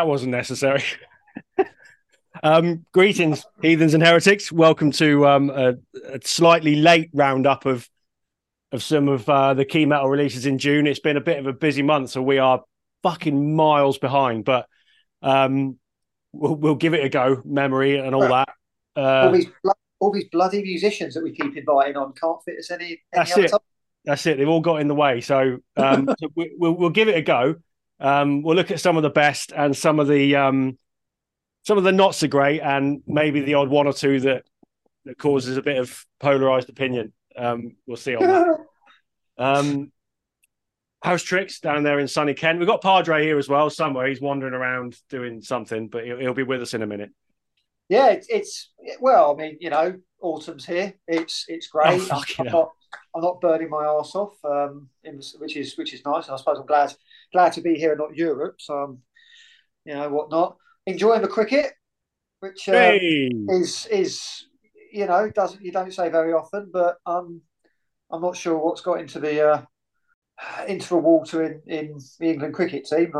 that wasn't necessary. um, greetings, heathens and heretics. Welcome to um, a, a slightly late roundup of of some of uh, the key metal releases in June. It's been a bit of a busy month, so we are fucking miles behind. But um, we'll, we'll give it a go. Memory and all that. all, Uh, these, blo- all these bloody musicians that we keep inviting on can't fit us any. any That's other it. time. That's it. They've all got in the way. So, um, so we, we'll, we'll give it a go. Um, we'll look at some of the best and some of the um, some of the not so great, and maybe the odd one or two that that causes a bit of polarized opinion. Um, we'll see on that. Um, how's Tricks down there in sunny Kent? We've got Padre here as well. Somewhere he's wandering around doing something, but he'll, he'll be with us in a minute. Yeah, it's, it's well. I mean, you know, autumn's here. It's it's great. Oh, I'm, I'm not I'm not burning my arse off, um, which is which is nice. And I suppose I'm glad glad to be here and not Europe. So, um, you know, whatnot. Enjoying the cricket, which uh, Hey, is is you know doesn't you don't say very often, but um, I'm not sure what's got into the uh, into the water in in the England cricket team.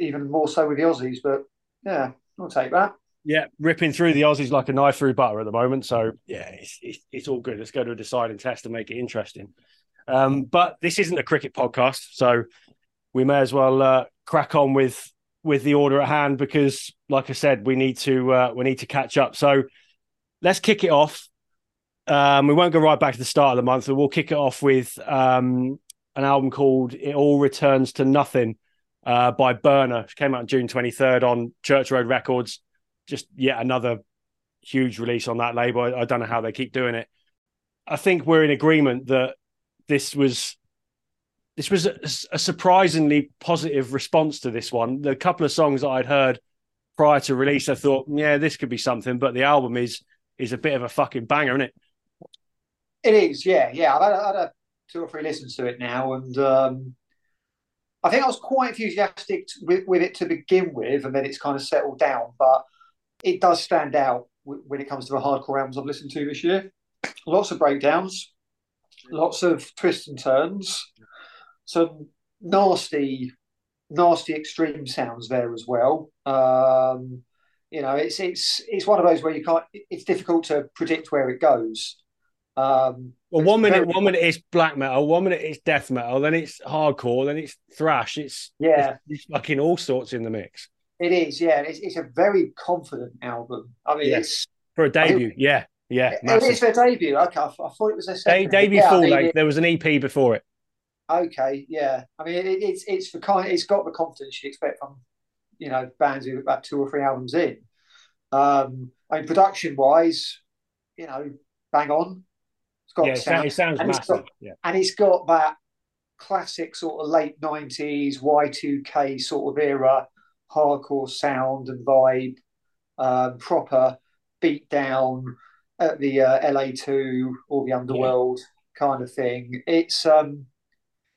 Even more so with the Aussies, but yeah, I'll take that. yeah, ripping through the Aussies like a knife through butter at the moment. So yeah, it's it's, it's all good. Let's go to a deciding test to make it interesting. Um, but this isn't a cricket podcast, so we may as well uh, crack on with with the order at hand because, like I said, we need to uh, we need to catch up. So let's kick it off. Um, we won't go right back to the start of the month, but we'll kick it off with um, an album called "It All Returns to Nothing" uh, by Burner. Came out June twenty third on Church Road Records just yet another huge release on that label. I, I don't know how they keep doing it. I think we're in agreement that this was this was a, a surprisingly positive response to this one. The couple of songs that I'd heard prior to release, I thought, yeah, this could be something. But the album is is a bit of a fucking banger, isn't it? It is, yeah, yeah. I've had, two or three listens to it now, and um, I think I was quite enthusiastic with, with it to begin with, and then it's kind of settled down. But it does stand out when it comes to the hardcore albums I've listened to this year. Lots of breakdowns, lots of twists and turns, some nasty, nasty extreme sounds there as well. Um, you know, it's it's it's one of those where you can't. It's difficult to predict where it goes. Um, Well, one minute, very- one minute it's black metal, one minute it's death metal, then it's hardcore, then it's thrash. It's Yeah. it's, it's fucking all sorts in the mix It is, yeah. It's, it's a very confident album. I mean, Yes. for a debut. Yeah, yeah, it's it's their debut. Okay, I, I thought it was their De- debut Yeah, I full mean, length. it- There was an EP before it. Okay, yeah. I mean, it, it's it's the kind. It's got the confidence you'd expect from you know bands are about two or three albums in. Um, I mean, production wise, you know, bang on. It's got Yeah, sound, sounds, it sounds and massive. got- yeah, and it's got that classic sort of late nineties Y two K sort of era hardcore sound and vibe, um, proper beat down at the uh, LA two or the underworld kind of thing. It's um,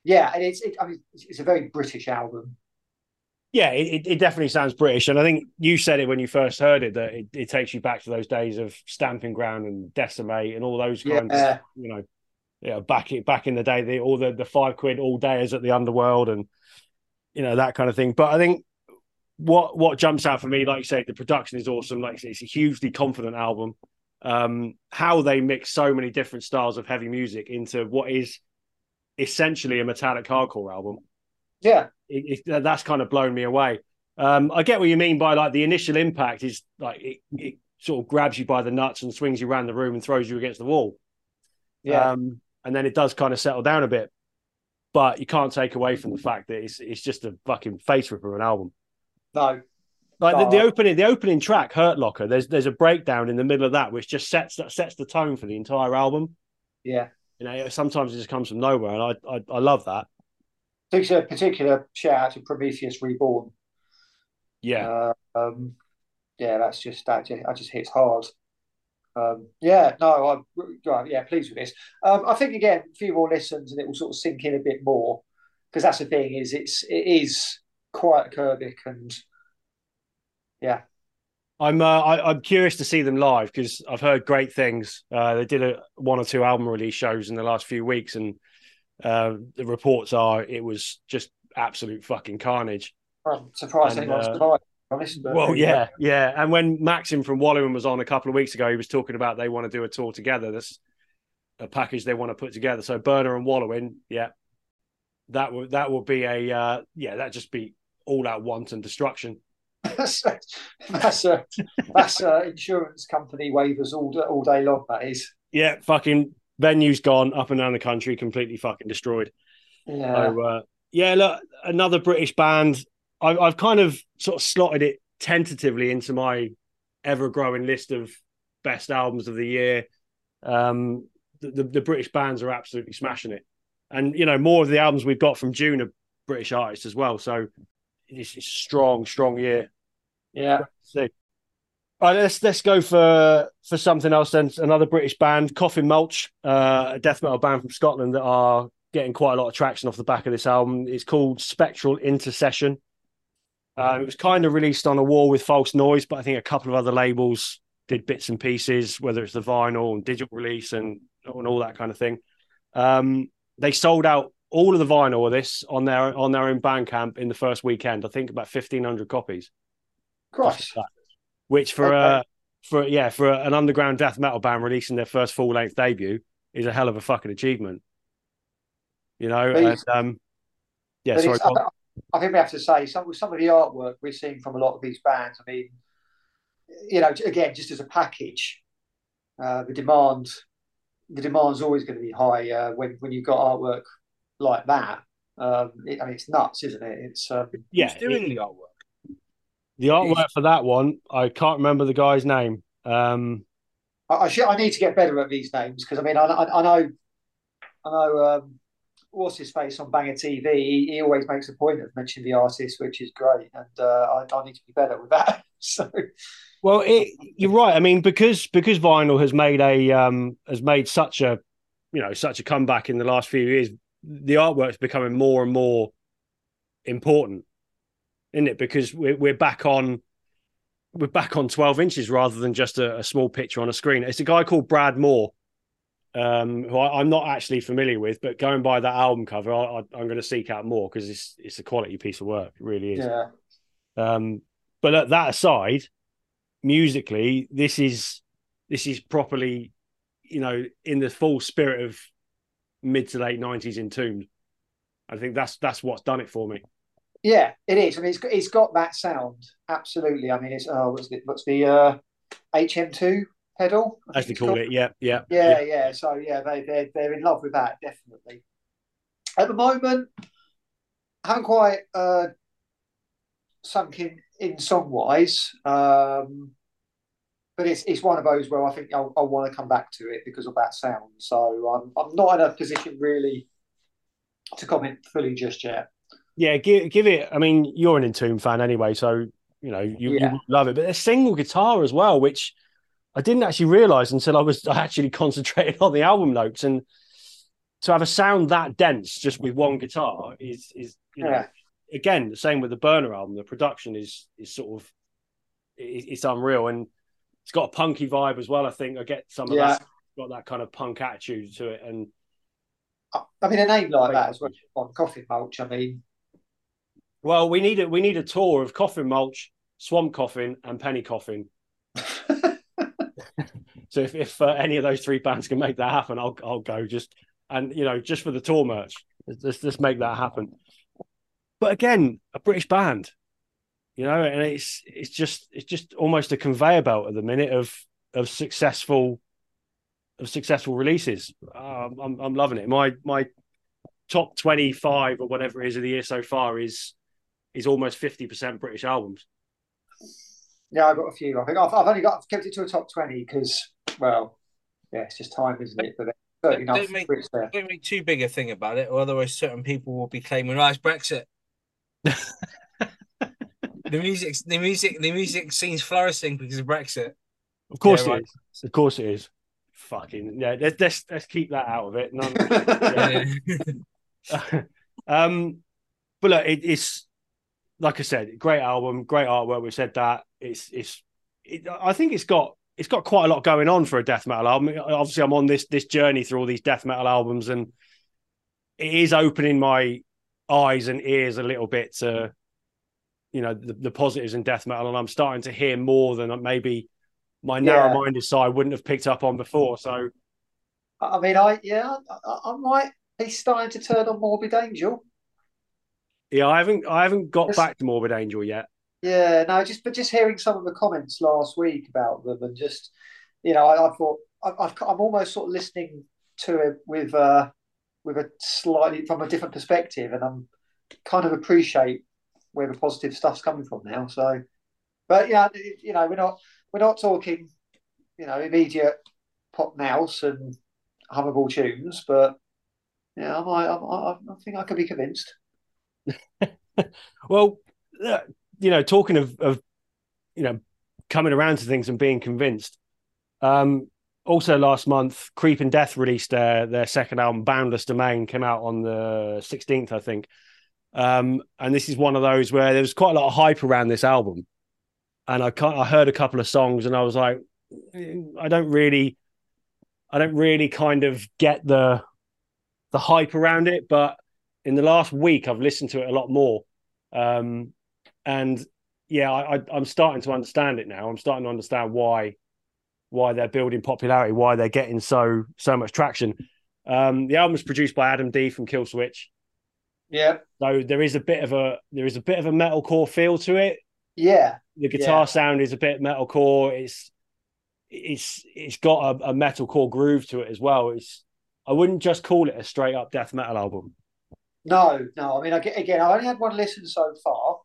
yeah, and it's it, I mean it's, a very British album. yeah, it, it- it definitely sounds British. And I think you said it when you first heard it that it, it takes you back to those days of Stamping Ground and Decimate and all those kinds Yeah. of, you know, yeah, back back in the day, the all the the five quid all dayers at the Underworld and you know that kind of thing. But I think what what jumps out for me, like you say, the production is awesome. Like say, it's a hugely confident album. Um, how they mix so many different styles of heavy music into what is essentially a metallic hardcore album. Yeah, It, it, that's kind of blown me away. Um, I get what you mean by like the initial impact is like it, it sort of grabs you by the nuts and swings you around the room and throws you against the wall. yeah, Um, and then it does kind of settle down a bit. But you can't take away from the fact that it's it's just a fucking face ripper of an album. no, Like the, the opening, the opening track, "Hurt Locker." There's there's a breakdown in the middle of that, which just sets sets the tone for the entire album. yeah. You know, sometimes it just comes from nowhere, and I I, I love that. Takes a particular shout out to Prometheus Reborn. Yeah, Uh, um, yeah, that's just that. Just, that just hits hard. Um, yeah, no, I'm yeah pleased with this. Um, I think again, a few more listens and it will sort of sink in a bit more because that's the thing is it's it is quite acerbic and yeah, I'm uh, I, I'm curious to see them live because I've heard great things. Uh, they did a one or two album release shows in the last few weeks, and uh, the reports are it was just absolute fucking carnage. I'm surprised And, anyone uh. Honest, Well, yeah, yeah. And when Maxim from Wallowing was on a couple of weeks ago, he was talking about they want to do a tour together. That's a package they want to put together. So Burner and Wallowing, yeah, that would that would be a uh, yeah, that just be all out want and destruction. That's that's a that's a insurance company waivers all day, all day long. That is. Yeah, fucking venues gone up and down the country, completely fucking destroyed. Yeah. So uh, yeah, look, another British band. I, I've kind of sort of slotted it tentatively into my ever-growing list of best albums of the year. Um, the, the, the British bands are absolutely smashing it, and you know more of the albums we've got from June are British artists as well. So it's, it's a strong, strong year. Yeah. See. All right, let's let's go for for something else then. Another British band, Coffin Mulch, uh, a death metal band from Scotland that are getting quite a lot of traction off the back of this album. It's called Spectral Intercession. Uh, it was kind of released on a wall with False Noise, but I think a couple of other labels did bits and pieces, whether it's the vinyl and digital release and and all that kind of thing. Um, they sold out all of the vinyl of this on their on their own Bandcamp in the first weekend. I think about fifteen hundred copies Christ. which for Okay. uh for yeah for an underground death metal band releasing their first full length debut is a hell of a fucking achievement. You know, and, um, yeah. But Sorry, it's- go on. I, I think we have to say some some of the artwork we're seeing from a lot of these bands. I mean, you know, again, just as a package, uh, the demand the demand's always going to be high uh, when when you've got artwork like that. Um, it, I mean, it's nuts, isn't it? It's um, yeah. Who's doing it- the artwork? The artwork for that one, I can't remember the guy's name. Um, I, I should I need to get better at these names because I mean I, I, I know I know um, what's his face on Banger TV. He, he always makes a point of mentioning the artist, which is great, and uh, I, I need to be better with that. so well, it, you're right. I mean, because because vinyl has made a um, has made such a you know such a comeback in the last few years, the artwork's becoming more and more important, isn't it? Because we're we're back on we're back on 12 inches rather than just a, a small picture on a screen. It's a guy called Brad Moore, um, who I, I'm not actually familiar with, but going by that album cover, I, I'm going to seek out more because it's it's a quality piece of work. It really is. yeah, Um, but at that aside, musically, this is this is properly, you know, in the full spirit of mid to late nineties entombed. I think that's that's what's done it for me. Yeah, it is. I mean, it's got, it's got that sound absolutely. I mean, it's oh, what's the what's the uh, HM2 pedal? As they call called. it, yeah, yeah, Yeah, yeah. So yeah, they they they're in love with that definitely. At the moment, I haven't quite uh, sunk in in song wise, um, but it's it's one of those where I think I'll, I'll want to come back to it because of that sound. So I'm I'm not in a position really to comment fully just yet. Yeah. Give give it. I mean, you're an Entomb fan anyway, so you know you, Yeah. you love it. But there's single guitar as well, which I didn't actually realize until I was actually concentrated on the album notes and to have a sound that dense just with one guitar is is you know Yeah. again the same with the burner album the production is is sort of it, it's unreal and it's got a punky vibe as well i think i get some of Yeah. that got that kind of punk attitude to it and I mean, a name like that as well on Coffin Mulch. I mean, well we need it we need a tour of coffin mulch swamp coffin and penny coffin. So if, if uh, any of those three bands can make that happen i'll i'll go just and you know just for the tour merch. Let's let's make that happen. But again a british band you know and it's it's just it's just almost a conveyor belt at the minute of of successful of successful releases. Um, i'm i'm loving it. My my top 25 or whatever it is of the year so far is is almost 50% british albums yeah, I've got a few. I think I've, I've only got I've kept it to a top twenty because, well, yeah, it's just time, isn't it? But there's certainly Don't make- Brits there. Don't make too big a thing about it, or otherwise certain people will be claiming, "Oh, it's Brexit." the music, the music, the music scene's flourishing because of Brexit. Of course Yeah, it right. is. Of course it is. Fucking yeah. Let's let's, let's keep that out of it. None, Yeah. um, but look, it, it's like I said, great album, great artwork. We said that it's it's. It, I think it's got it's got quite a lot going on for a death metal album. Obviously, I'm on this this journey through all these death metal albums, and it is opening my eyes and ears a little bit to, you know, the, the positives in death metal, and I'm starting to hear more than maybe my narrow-minded side wouldn't have picked up on before. So, I mean, I yeah, I, I might be starting to turn on Morbid Angel. Yeah, I haven't I haven't got Yes. back to Morbid Angel yet. Yeah, no, just but just hearing some of the comments last week about them, and just you know, I, I thought I, I've, I'm almost sort of listening to it with uh, with a slightly from a different perspective, and I'm kind of appreciate where the positive stuff's coming from now. So, but yeah, you know, we're not we're not talking, you know, immediate pop mouse and hummable tunes, but yeah, I I, I, I think I could be convinced. Well, you know, talking of of you know coming around to things and being convinced. Um, also, last month, Creeping Death released their their second album, Boundless Domain, came out on the sixteenth, I think. Um, and this is one of those where there was quite a lot of hype around this album, and I I heard a couple of songs, and I was like, "Mm, I don't really, I don't really kind of get the the hype around it, but in the last week, I've listened to it a lot more. Um, and yeah, I, I'm starting to understand it now. I'm starting to understand why why they're building popularity, why they're getting so so much traction. Um, the album is produced by Adam D from Killswitch, Yeah, so there is a bit of a there is a bit of a metalcore feel to it. yeah, The guitar Yeah. sound is a bit metalcore. It's it's it's got a, a metalcore groove to it as well. It's I wouldn't just call it a straight up death metal album. No, no. I mean, again, I only had one listen so far.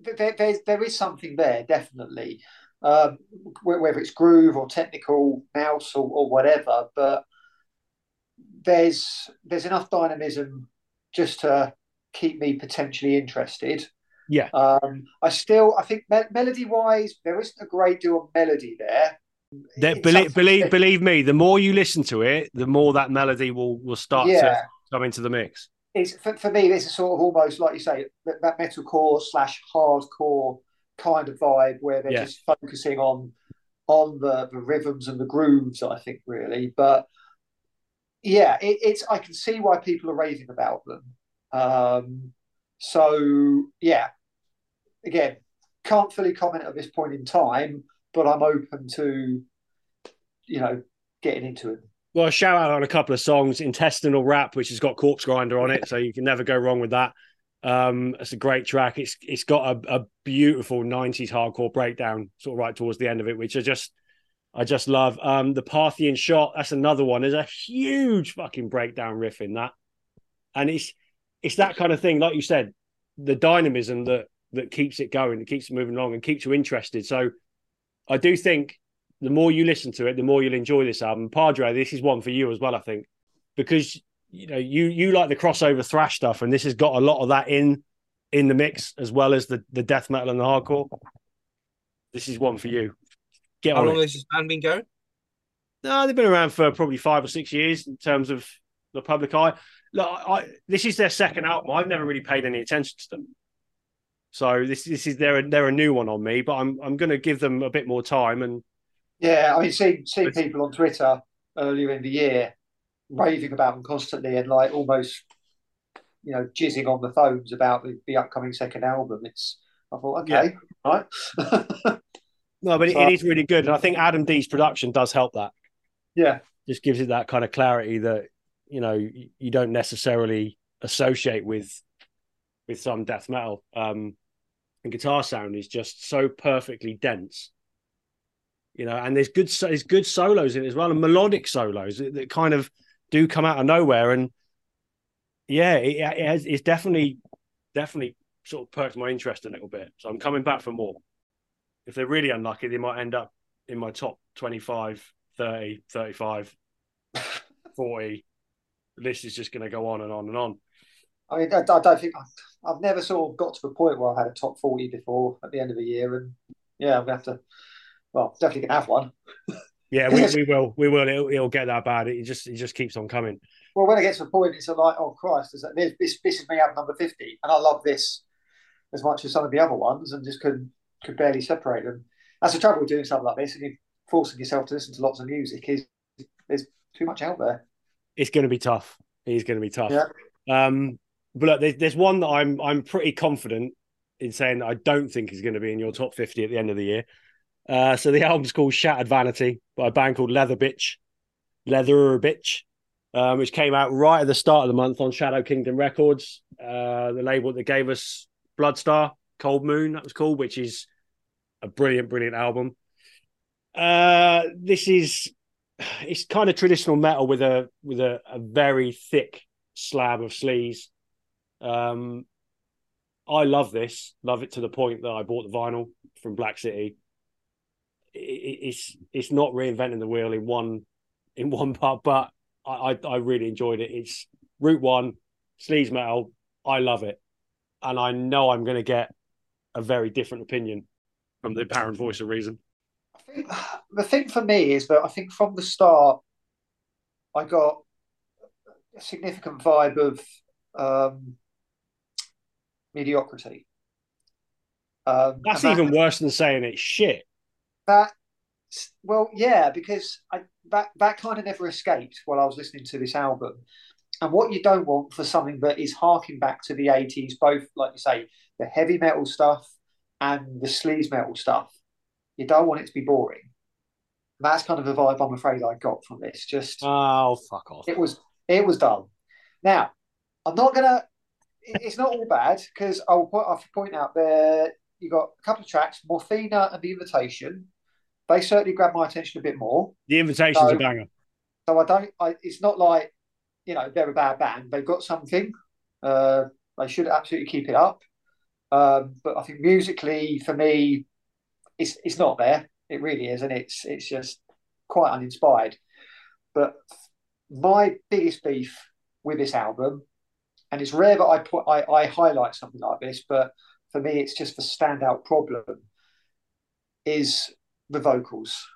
There, there, there's- something there, definitely. Um, whether it's groove or technical mouse or, or whatever, but there's there's enough dynamism just to keep me potentially interested. Yeah. Um, I still, I think me- melody wise, there isn't a great deal of melody there. It's believe believe believe me, the more you listen to it, the more that melody will will start Yeah. to come into the mix. It's for, for me this is sort of almost like you say that, that metalcore slash hardcore kind of vibe where they're Yeah. just focusing on on the, the rhythms and the grooves i think really. But yeah it, it's i can see why people are raving about them. Um so yeah. Again can't fully comment at this point in time but i'm open to you know getting into it Well, a shout out on a couple of songs, Intestinal Rap, which has got Corpse Grinder on it, so you can never go wrong with that. Um, it's a great track. It's it's got a, a beautiful '90s hardcore breakdown, sort of right towards the end of it, which I just I just love. Um, the Parthian shot, that's another one. There's a huge fucking breakdown riff in that, and it's it's that kind of thing, like you said, the dynamism that that keeps it going, that keeps it moving along, and keeps you interested. So, I do think the more you listen to it, the more you'll enjoy this album. Padre, this is one for you as well, I think, because you know you you like the crossover thrash stuff, and this has got a lot of that in in the mix as well as the the death metal and the hardcore. This is one for you. Get How on long it. has this band been going? No, they've been around for probably five or six years in terms of the public eye. Look, I, this is their second album. I've never really paid any attention to them, so this this is they're a, they're a new one on me. But I'm I'm going to give them a bit more time and Yeah, I mean, seeing seeing people on Twitter earlier in the year raving about them constantly and like almost, you know, jizzing on the phones about the, the upcoming second album. It's I thought, okay, right. No, but it, it is really good, and I think Adam D's production does help that. yeah, Just gives it that kind of clarity that you know you, you don't necessarily associate with with some death metal. Um, and guitar sound is just so perfectly dense, you know. And there's good there's good solos in it as well, and melodic solos that, that kind of do come out of nowhere. And yeah, it, it has it's definitely definitely sort of perked my interest a little bit. So I'm coming back for more. If they're really unlucky, they might end up in my top 25, 30, 35, 40. The list is just going to go on and on and on. I mean, I, I don't think I've never sort of got to the point where I've had a top forty before at the end of the year, and yeah, I'm gonna have to. Well, definitely gonna have one. Yeah, we, we will. We will. It'll, it'll get that bad. It just it just keeps on coming. Well, when it gets to a point, it's like, oh Christ, is that, this, this is me at number fifty, and I love this as much as some of the other ones, and just couldn't could barely separate them. That's the trouble with doing something like this, and you forcing yourself to listen to lots of music is there's too much out there. It's going to be tough. It's going to be tough. Yeah. Um, but look, there's, there's one that I'm I'm pretty confident in saying that I don't think is going to be in your top 50 at the end of the year. Uh, so the album's called Shattered Vanity by a band called Leather Bitch, Leather Bitch, um, which came out right at the start of the month on Shadow Kingdom Records, uh, the label that gave us Bloodstar, Cold Moon, that was called, which is a brilliant, brilliant album. Uh, this is it's kind of traditional metal with a with a, a very thick slab of sleaze. Um, I love this, love it to the point that I bought the vinyl from Black City. It, it's it's not reinventing the wheel in one in one part, but I, I, I really enjoyed it. It's Route One, sleaze metal. I love it, and I know I'm going to get a very different opinion from the apparent voice of reason. I think the thing for me is that I think from the start, I got a significant vibe of um, mediocrity. Um, That's that- even worse than saying it's shit. That well yeah because I, that that kind of never escaped while I was listening to this album. And what you don't want for something that is harking back to the 80s both like you say the heavy metal stuff and the sleaze metal stuff you don't want it to be boring. That's kind of the vibe I'm afraid I got from this. Just Oh, fuck off. it was it was dull. Now I'm not gonna it's not all bad because I'll point, I'll point out there you got a couple of tracks Morphina and The Invitation they certainly grabbed my attention a bit more. The invitation's No. a banger. So I don't. I, it's not like you know they're a bad band. They've got something. Uh, they should absolutely keep it up. Um, but I think musically, for me, it's it's not there. It really is, and it's it's just quite uninspired. But my biggest beef with this album, and it's rare that I put I, I highlight something like this, but for me, it's just the standout problem is the vocals.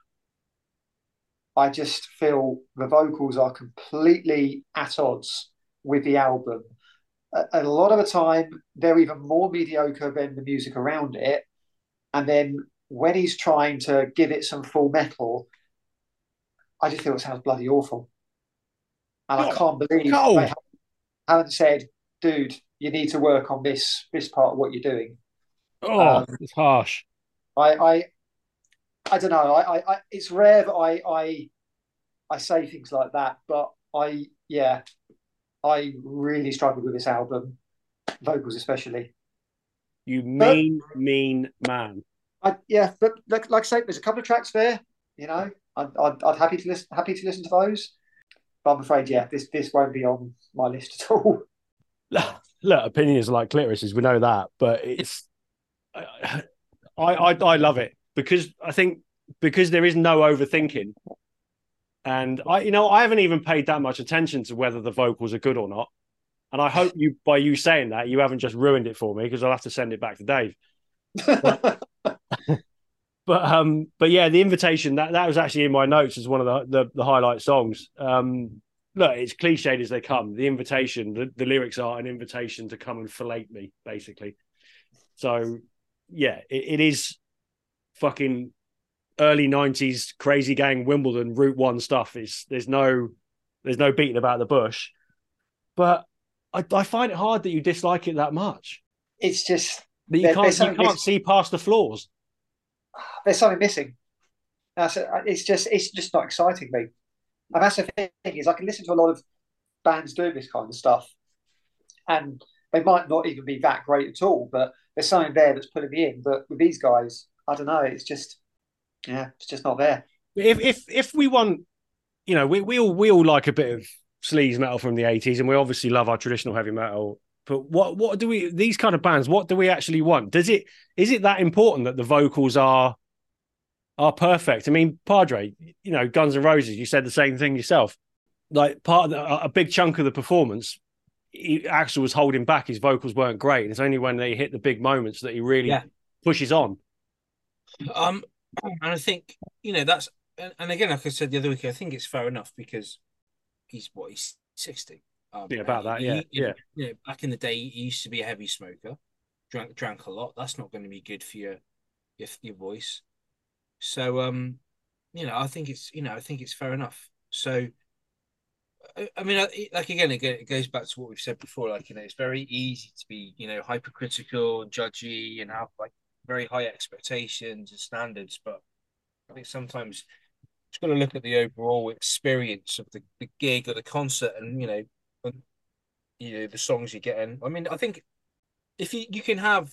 I just feel the vocals are completely at odds with the album. A, a lot of the time, they're even more mediocre than the music around it. And then when he's trying to give it some full metal, I just feel it sounds bloody awful. And I can't believe cold. they haven't said, dude, you need to work on this this part of what you're doing. Oh, Um, it's harsh. I I I don't know. I, I, I it's rare that I I I say things like that, but I yeah, I really struggled with this album, vocals especially. You mean, mean man. I yeah, but like, like I say, there's a couple of tracks there. You know, I'd, I'd, I'd happy to listen happy to listen to those. But I'm afraid, yeah, this this won't be on my list at all. Look, opinions are like clitorises. We know that, but it's I, I I love it because I think because there is no overthinking, and I you know I haven't even paid that much attention to whether the vocals are good or not, and I hope you by you saying that you haven't just ruined it for me because I'll have to send it back to Dave. But um, but yeah, the invitation that that was actually in my notes as one of the the, the highlight songs. Um, look, it's cliched as they come. The invitation, the, the lyrics are an invitation to come and fillet me, basically. So yeah, it, it is fucking early nineties crazy gang Wimbledon Route One stuff. Is there's no there's no beating about the bush, but I, I find it hard that you dislike it that much. it's just That you There- can't you can't see past the flaws. there's something missing. That's it's just it's just not exciting me. And that's the thing is I can listen to a lot of bands doing this kind of stuff, and they might not even be that great at all, but there's something there that's pulling me in. But with these guys, I don't know. It's just yeah, it's just not there. if if if we want, you know, we we all we all like a bit of sleaze metal from the eighties, and we obviously love our traditional heavy metal. But what what do we these kind of bands? What do we actually want? Does it is it that important that the vocals are are perfect? I mean, Padre, you know, Guns and Roses, you said the same thing yourself. Like part of the, a a big chunk of the performance, he, Axl was holding back. His vocals weren't great. And it's only when they hit the big moments that he really Yeah. pushes on. Um, and I think you know that's and, and again, like I said the other week, I think it's fair enough because he's what he's sixty. Um, Yeah, about that, he- yeah, he- yeah. You know, back in the day, he used to be a heavy smoker, drank drank a lot. That's not going to be good for your your your voice. So um, you know, I think it's you know, I think it's fair enough. So I, I mean, I, like again, again, it goes back to what we've said before. Like you know, it's very easy to be you know hypercritical judgy and have like very high expectations and standards, but I think sometimes it's got to look at the overall experience of the, the gig or the concert, and you know, and, you know the songs you're getting. I mean, I think if you you can have,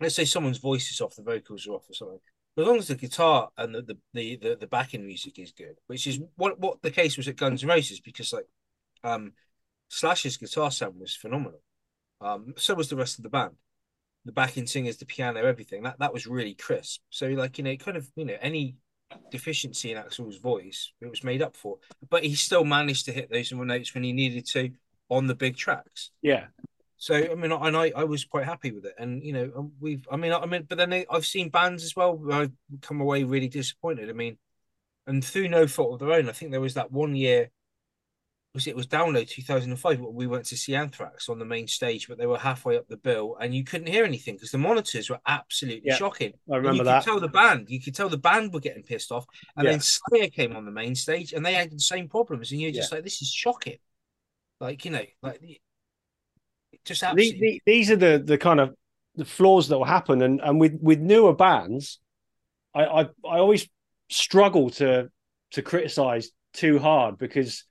let's say someone's voice is off, the vocals are off, or something. As long as the guitar and the the the, the, the backing music is good, which is what what the case was at Guns N' Roses, because like, um, Slash's guitar sound was phenomenal. Um, so was the rest of the band. The backing singers, the piano, everything that that was really crisp. So like you know, kind of you know any deficiency in Axl's voice, it was made up for. But he still managed to hit those notes when he needed to on the big tracks. Yeah. So I mean, and I, I was quite happy with it, and you know, um, we've, I mean, I mean, but then I've seen bands as well. I've come away really disappointed. I mean, and through no fault of their own, I think there was that one year. Was it was Download 2005? We went to see Anthrax on the main stage, but they were halfway up the bill, and you couldn't hear anything because the monitors were absolutely Yeah. shocking. I And remember you that. could tell the band. You could tell the band were getting pissed off, and Yeah. then Slayer came on the main stage, and they had the same problems, and you're just like, "This is shocking." Like you know, like just The- absolutely. the- these are the the kind of the flaws that will happen, and and with with newer bands, I I, I always struggle to to criticize too hard because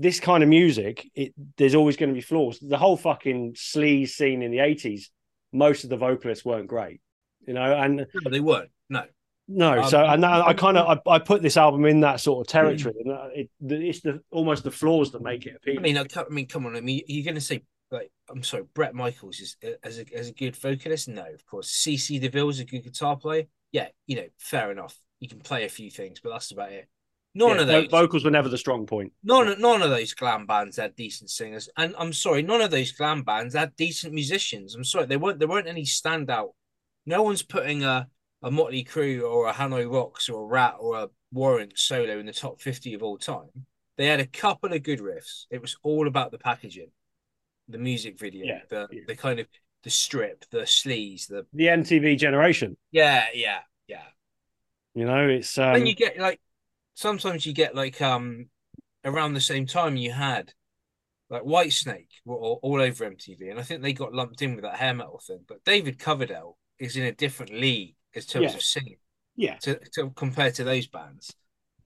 this kind of music, it there's always going to be flaws. The whole fucking sleaze scene in the eighties, most of the vocalists weren't great, you know, and No, they weren't. No. no, Um, so and that, I kind of I, I put this album in that sort of territory, and uh, it, it's the almost the flaws that make it I appealing. mean, I, I mean, come on. I mean, you're going to say like, I'm sorry, Bret Michaels is as a as a good vocalist. No, of course. CC DeVille is a good guitar player. Yeah, you know, fair enough. You can play a few things, but that's about it. None Yeah, of those. vocals were never the strong point. None, none of those glam bands had decent singers, and I'm sorry, none of those glam bands had decent musicians. I'm sorry, there weren't there weren't any standout. No one's putting a a Motley Crue or a Hanoi Rocks or a Ratt or a Warrant solo in the top fifty of all time. They had a couple of good riffs. It was all about the packaging, the music video, Yeah, the yeah. the kind of the strip, the sleaze, the The MTV generation, yeah, yeah, yeah. you know, it's um, then you get like sometimes you get like um around the same time you had like Whitesnake were all, all over MTV, and I think they got lumped in with that hair metal thing. But David Coverdale is in a different league in terms Yeah. of singing yeah, to, to compared to those bands.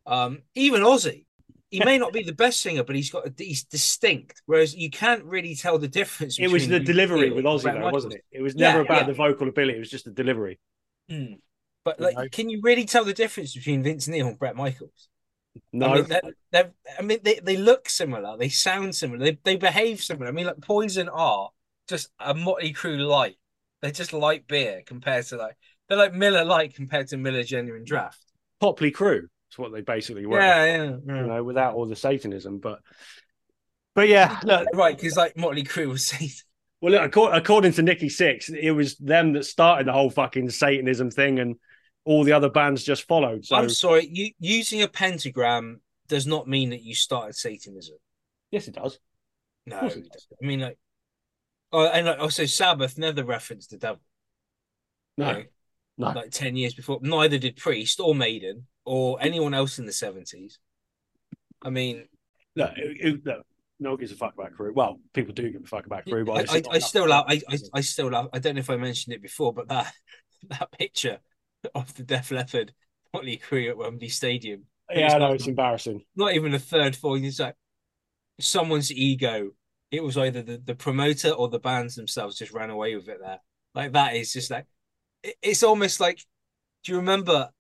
Um, even Ozzy, he may not be the best singer, but he's got a, he's distinct. Whereas you can't really tell the difference. it was the delivery with Ozzy, though, wasn't it? It was Yeah, never about yeah. the vocal ability; it was just the delivery. Hmm. But You like, know? can you really tell the difference between Vince Neil and Bret Michaels? No, I mean, they're, they're, I mean, they, they look similar, they sound similar, they, they behave similar. I mean, like Poison are just a Motley Crue light. They're just light beer compared to like they're like Miller Lite compared to Miller Genuine Draft. Popley Crew is what they basically were. Yeah, yeah, yeah. you know, without all the Satanism, but but yeah, look, right. Because like Motley Crue was Satan. well, look, according, according to Nikki Sixx, it was them that started the whole fucking Satanism thing, and all the other bands just followed. So I'm sorry, you using a pentagram does not mean that you started Satanism. yes, it does. No, it doesn't. I mean, like, oh, and like, also Sabbath never referenced the devil. No, you know? no. like 10 years before. Neither did Priest or Maiden or anyone else in the 70s. I mean, no, it, it, look, no one gives a fuck about Crue. Well, people do give a fuck about Crue, but I, I, I still love. I, I, I still love, I don't know if I mentioned it before, but that that picture of the Def Leppard Motley Crue at Wembley Stadium, yeah, I know it's embarrassing. not even a third, fourth, it's like someone's ego. It was either the, the promoter or the bands themselves just ran away with it there. Like that is just like, it- it's almost like, do you remember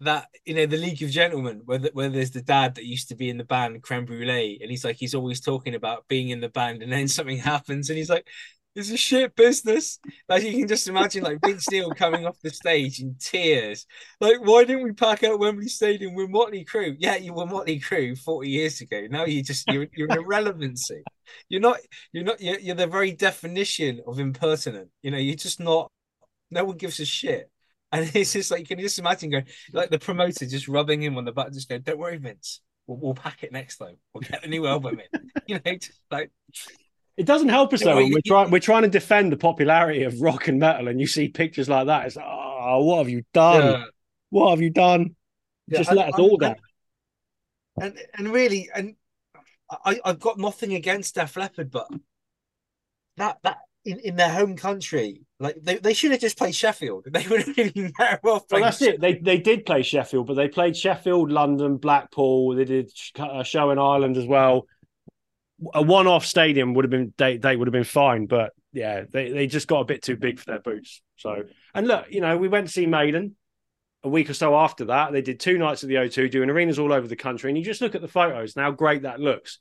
that you know the League of Gentlemen, where the, where there's the dad that used to be in the band Creme Brulee, and he's like he's always talking about being in the band, and then something happens, and he's like, "It's a shit business." Like you can just imagine like Vince Neil coming off the stage in tears, like, "Why didn't we pack out Wembley Stadium with Motley Crue?" Yeah, you were Motley Crue forty years ago. Now you just you're you're an irrelevancy. You're not you're not you're, you're the very definition of impertinent. You know, you're just not. No one gives a shit. And it's just like, can you just imagine going, like the promoter just rubbing him on the butt, just going, don't worry, Vince, we'll, we'll pack it next time. We'll get a new album in. You know, just like, It doesn't help us though. well, we're trying we're trying to defend the popularity of rock and metal, and you see pictures like that. It's oh, what have you done? yeah. What have you done? Yeah, Just and- let us all down. and, and really, and I, I've got nothing against Def Leppard, but that that in, in their home country, like they, they should have just played Sheffield. They would have been better off. Well, that's it. They they did play Sheffield, but they played Sheffield, London, Blackpool. They did a uh, show in Ireland as well. A one-off stadium would have been they they would have been fine, but yeah, they they just got a bit too big for their boots. So and look, you know, we went to see Maiden a week or so after that. They did two nights at the O2, doing arenas all over the country, and you just look at the photos and how great that looks.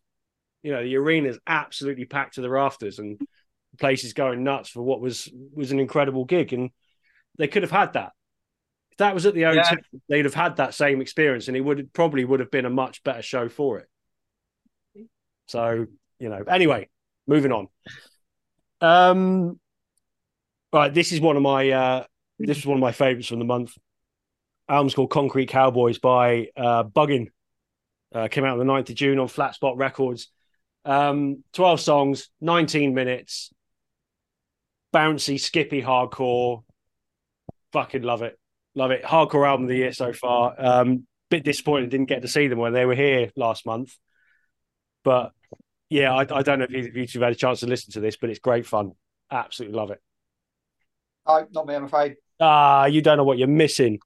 You know, the arena's absolutely packed to the rafters, and the place is going nuts for what was was an incredible gig, and they could have had that. If that was at the O2, yeah. they'd have had that same experience, and it would probably would have been a much better show for it. So you know, anyway, moving on. Um, right, this is one of my uh, this is one of my favorites from the month. Album's called Concrete Cowboys by uh, Buggin. Uh, came out on the 9th of June on Flat Spot Records. Um, 12 songs, 19 minutes, bouncy, skippy hardcore. Fucking love it. Love it. Hardcore album of the year so far. Um, bit disappointed didn't get to see them when they were here last month. But yeah, I, I don't know if you, if you've had a chance to listen to this, but it's great fun. Absolutely love it. Oh, not me, I'm afraid. Ah, you don't know what you're missing.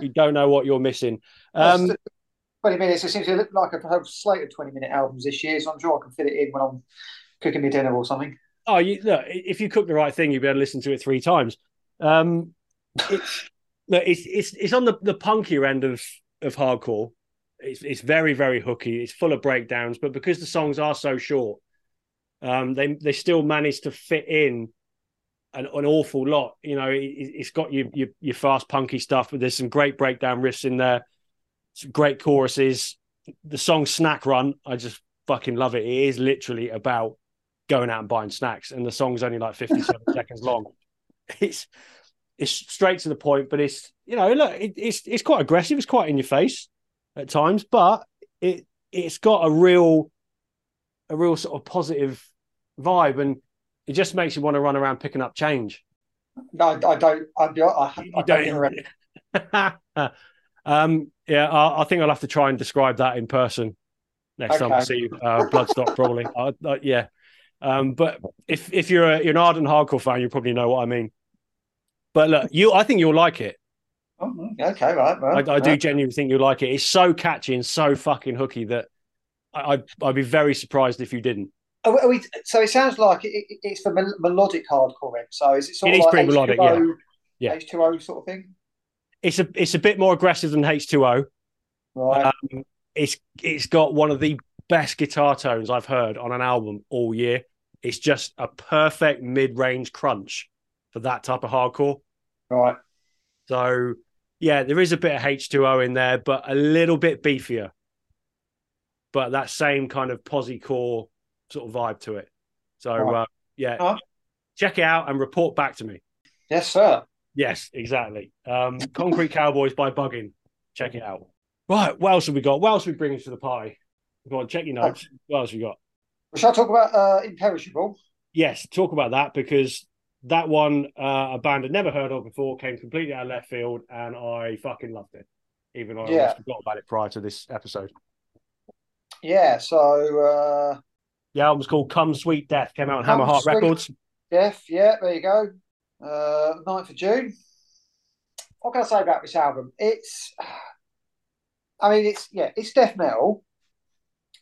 You don't know what you're missing. Um, 20 minutes. It seems to look like I have slated 20 minute albums this year, so I'm sure I can fit it in when I'm cooking my dinner or something. Oh, you look, if you cook the right thing, you'll be able to listen to it three times. Um, it's, look, it's, it's, it's on the, the punkier end of, of hardcore. It's, it's very, very hooky. It's full of breakdowns, but because the songs are so short, um, they, they still manage to fit in an, an awful lot. You know, it, has got your, your, your fast punky stuff, but there's some great breakdown riffs in there, some great choruses. The song "Snack Run," I just fucking love it. It is literally about going out and buying snacks, and the song's only like 57 seconds long. It's it's straight to the point, but it's you know, look, it, it's it's quite aggressive. It's quite in your face at times, but it it's got a real a real sort of positive vibe and it just makes you want to run around picking up change. No, I don't. I, I, I don't. um, yeah, I, I, think I'll have to try and describe that in person next okay. time I see you. Uh, Bloodstock, probably. Yeah. Um, but if if you're, a, you're an ardent hardcore fan, you probably know what I mean. But look, you, I think you'll like it. Oh, okay, right. right I, I do genuinely think you'll like it. It's so catchy and so fucking hooky that I, I'd, I'd be very surprised if you didn't. Are we, so it sounds like it, it's for melodic hardcore. Then. So is it sort it of is like pretty melodic, yeah. yeah. H two O sort of thing? It's a it's a bit more aggressive than H two O. Right. Um, it's it's got one of the best guitar tones I've heard on an album all year. It's just a perfect mid range crunch for that type of hardcore. Right. So yeah, there is a bit of H two O in there, but a little bit beefier. But that same kind of posi core sort of vibe to it. So uh, yeah, check it out and report back to me. Yes, sir. Yes, exactly. Um, Concrete Cowboys by Buggin. Check it out. Right, what else have we got? What else are we bringing to the pie? Go on, check your notes. What else have we got? Well, shall I talk about uh, Imperishable? Yes, talk about that because that one, uh, a band I'd never heard of before, came completely out of left field, and I fucking loved it. Even though yeah. I forgot about it prior to this episode. Yeah, so uh, the album's called Come Sweet Death. Came out on Come Hammerheart Records. Death, yeah, there you go. Uh, 9th of June. What can I say about this album? It's, I mean, it's yeah, it's death metal.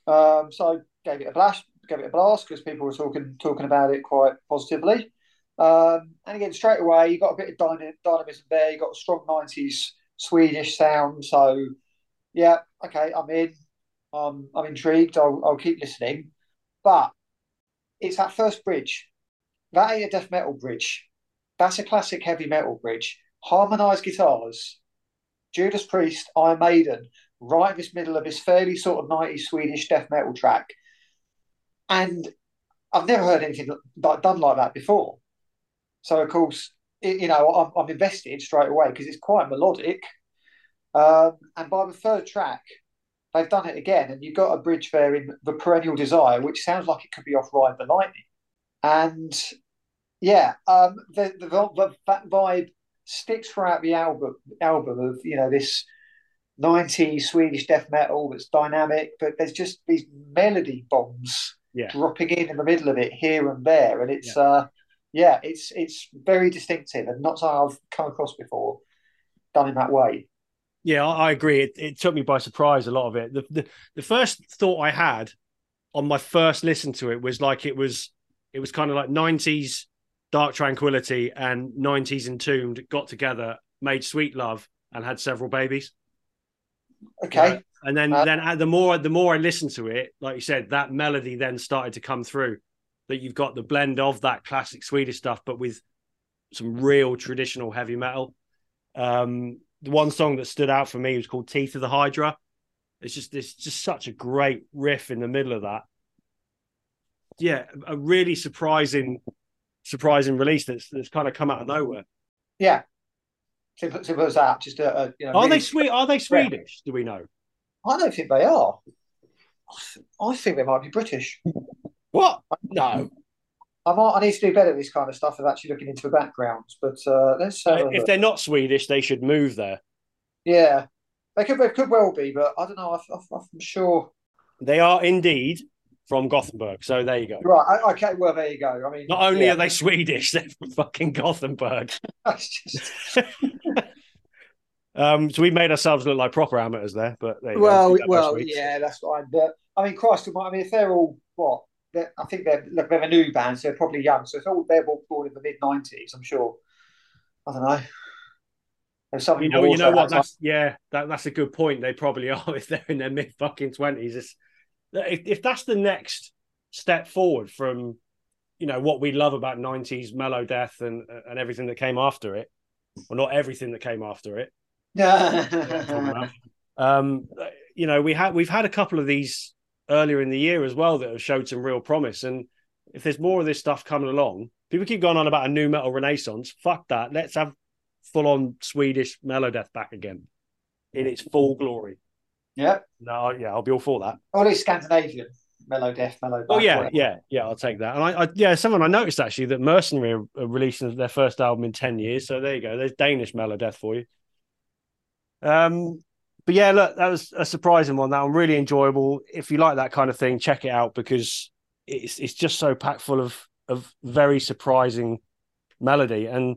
Um, so gave it a blast, gave it a blast because people were talking talking about it quite positively. Um, and again, straight away, you got a bit of dynamism there. You got a strong '90s Swedish sound. So yeah, okay, I'm in. Um, I'm intrigued. I'll, I'll keep listening. But it's that first bridge. That ain't a death metal bridge. That's a classic heavy metal bridge. Harmonized guitars. Judas Priest, Iron Maiden, right in this middle of this fairly sort of 90s Swedish death metal track. And I've never heard anything done like that before. So, of course, it, you know, I'm, I'm, invested straight away because it's quite melodic. Um, and by the third track, they've done it again, and you've got a bridge there in the perennial desire, which sounds like it could be off Ride the Lightning, and yeah, um, the, the, the, that vibe sticks throughout the album. Album of you know this 90s Swedish death metal that's dynamic, but there's just these melody bombs Yeah. dropping in in the middle of it here and there, and it's uh, yeah, it's it's very distinctive and not something I've come across before, done in that way. Yeah, I, agree. It, it took me by surprise a lot of it. The, the the first thought I had on my first listen to it was like it was it was kind of like nineties Dark Tranquillity and nineties Entombed got together, made Sweet Love, and had several babies. Okay, And then Uh, then the more the more I listened to it, like you said, that melody then started to come through. That you've got the blend of that classic Swedish stuff, but with some real traditional heavy metal. Um, the one song that stood out for me was called "Teeth of the Hydra." It's just it's just such a great riff in the middle of that. Yeah, a really surprising, surprising release that's that's kind of come out of nowhere. yeah. Simple, simple as that. Just a, a you know. Are really- they sweet? Are they Swedish? Do we know? I don't think they are. I th- I think they might be British. What? No. I might. I need to do better at this kind of stuff of actually looking into the backgrounds. But uh, let's. if they're not Swedish, they should move there. Yeah, they could. They could well be, but I don't know. I, I, I'm sure. They are indeed from Gothenburg. So there you go. Right. I- Okay. Well, there you go. I mean, Not only yeah, are they Swedish, they're from fucking Gothenburg. that's just. Um, so we made ourselves look like proper amateurs there, but there Well, go. Well, yeah, that's fine. But I mean, Christ, I mean, if they're all what, I think they're look, they're a new band, so they're probably young. So if all they're all born in the mid nineties, I'm sure. I don't know. There's something You know, you know what? That's yeah, that, that's a good point. They probably are if they're in their mid fucking twenties. If, if that's the next step forward from you know what we love about nineties melodeath and and everything that came after it, well, not everything that came after it. um, you know, we had we've had a couple of these earlier in the year as well that have showed some real promise. And if there's more of this stuff coming along, people keep going on about a new metal renaissance. Fuck that. Let's have full on Swedish melodeath back again in its full glory. yeah. No, yeah, I'll be all for that. Or at least Scandinavian mellow death, mellow. Oh yeah, whatever. yeah, yeah. I'll take that. And I, I yeah, someone I noticed actually that Mercenary are, are releasing their first album in ten years. So there you go. There's Danish melodeath for you. Um, but yeah, look, that was a surprising one. That one really enjoyable. If you like that kind of thing, check it out because it's it's just so packed full of of very surprising melody and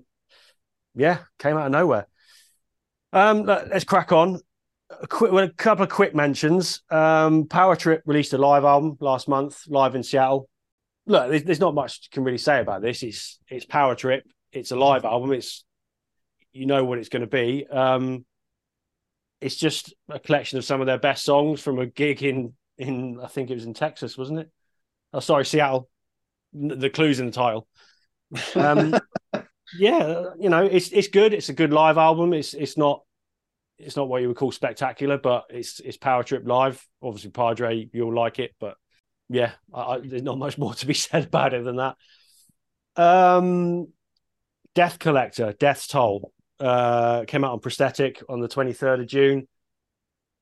yeah, came out of nowhere. Um, let- let's crack on. A, quick, well, a couple of quick mentions. Um, Power Trip released a live album last month, live in Seattle. Look, there's, there's not much you can really say about this. It's it's Power Trip. It's a live album. It's you know what it's going to be. Um, it's just a collection of some of their best songs from a gig in in I think it was in Texas, wasn't it? Oh, sorry, Seattle. The clues in the title. Um, yeah, you know, it's it's good. It's a good live album. It's it's not it's not what you would call spectacular, but it's it's Power Trip live. Obviously, Padre, you'll like it, but yeah, I, I, there's not much more to be said about it than that. Um, Death Collector, Death's Toll, uh, came out on Prosthetic on the 23rd of June.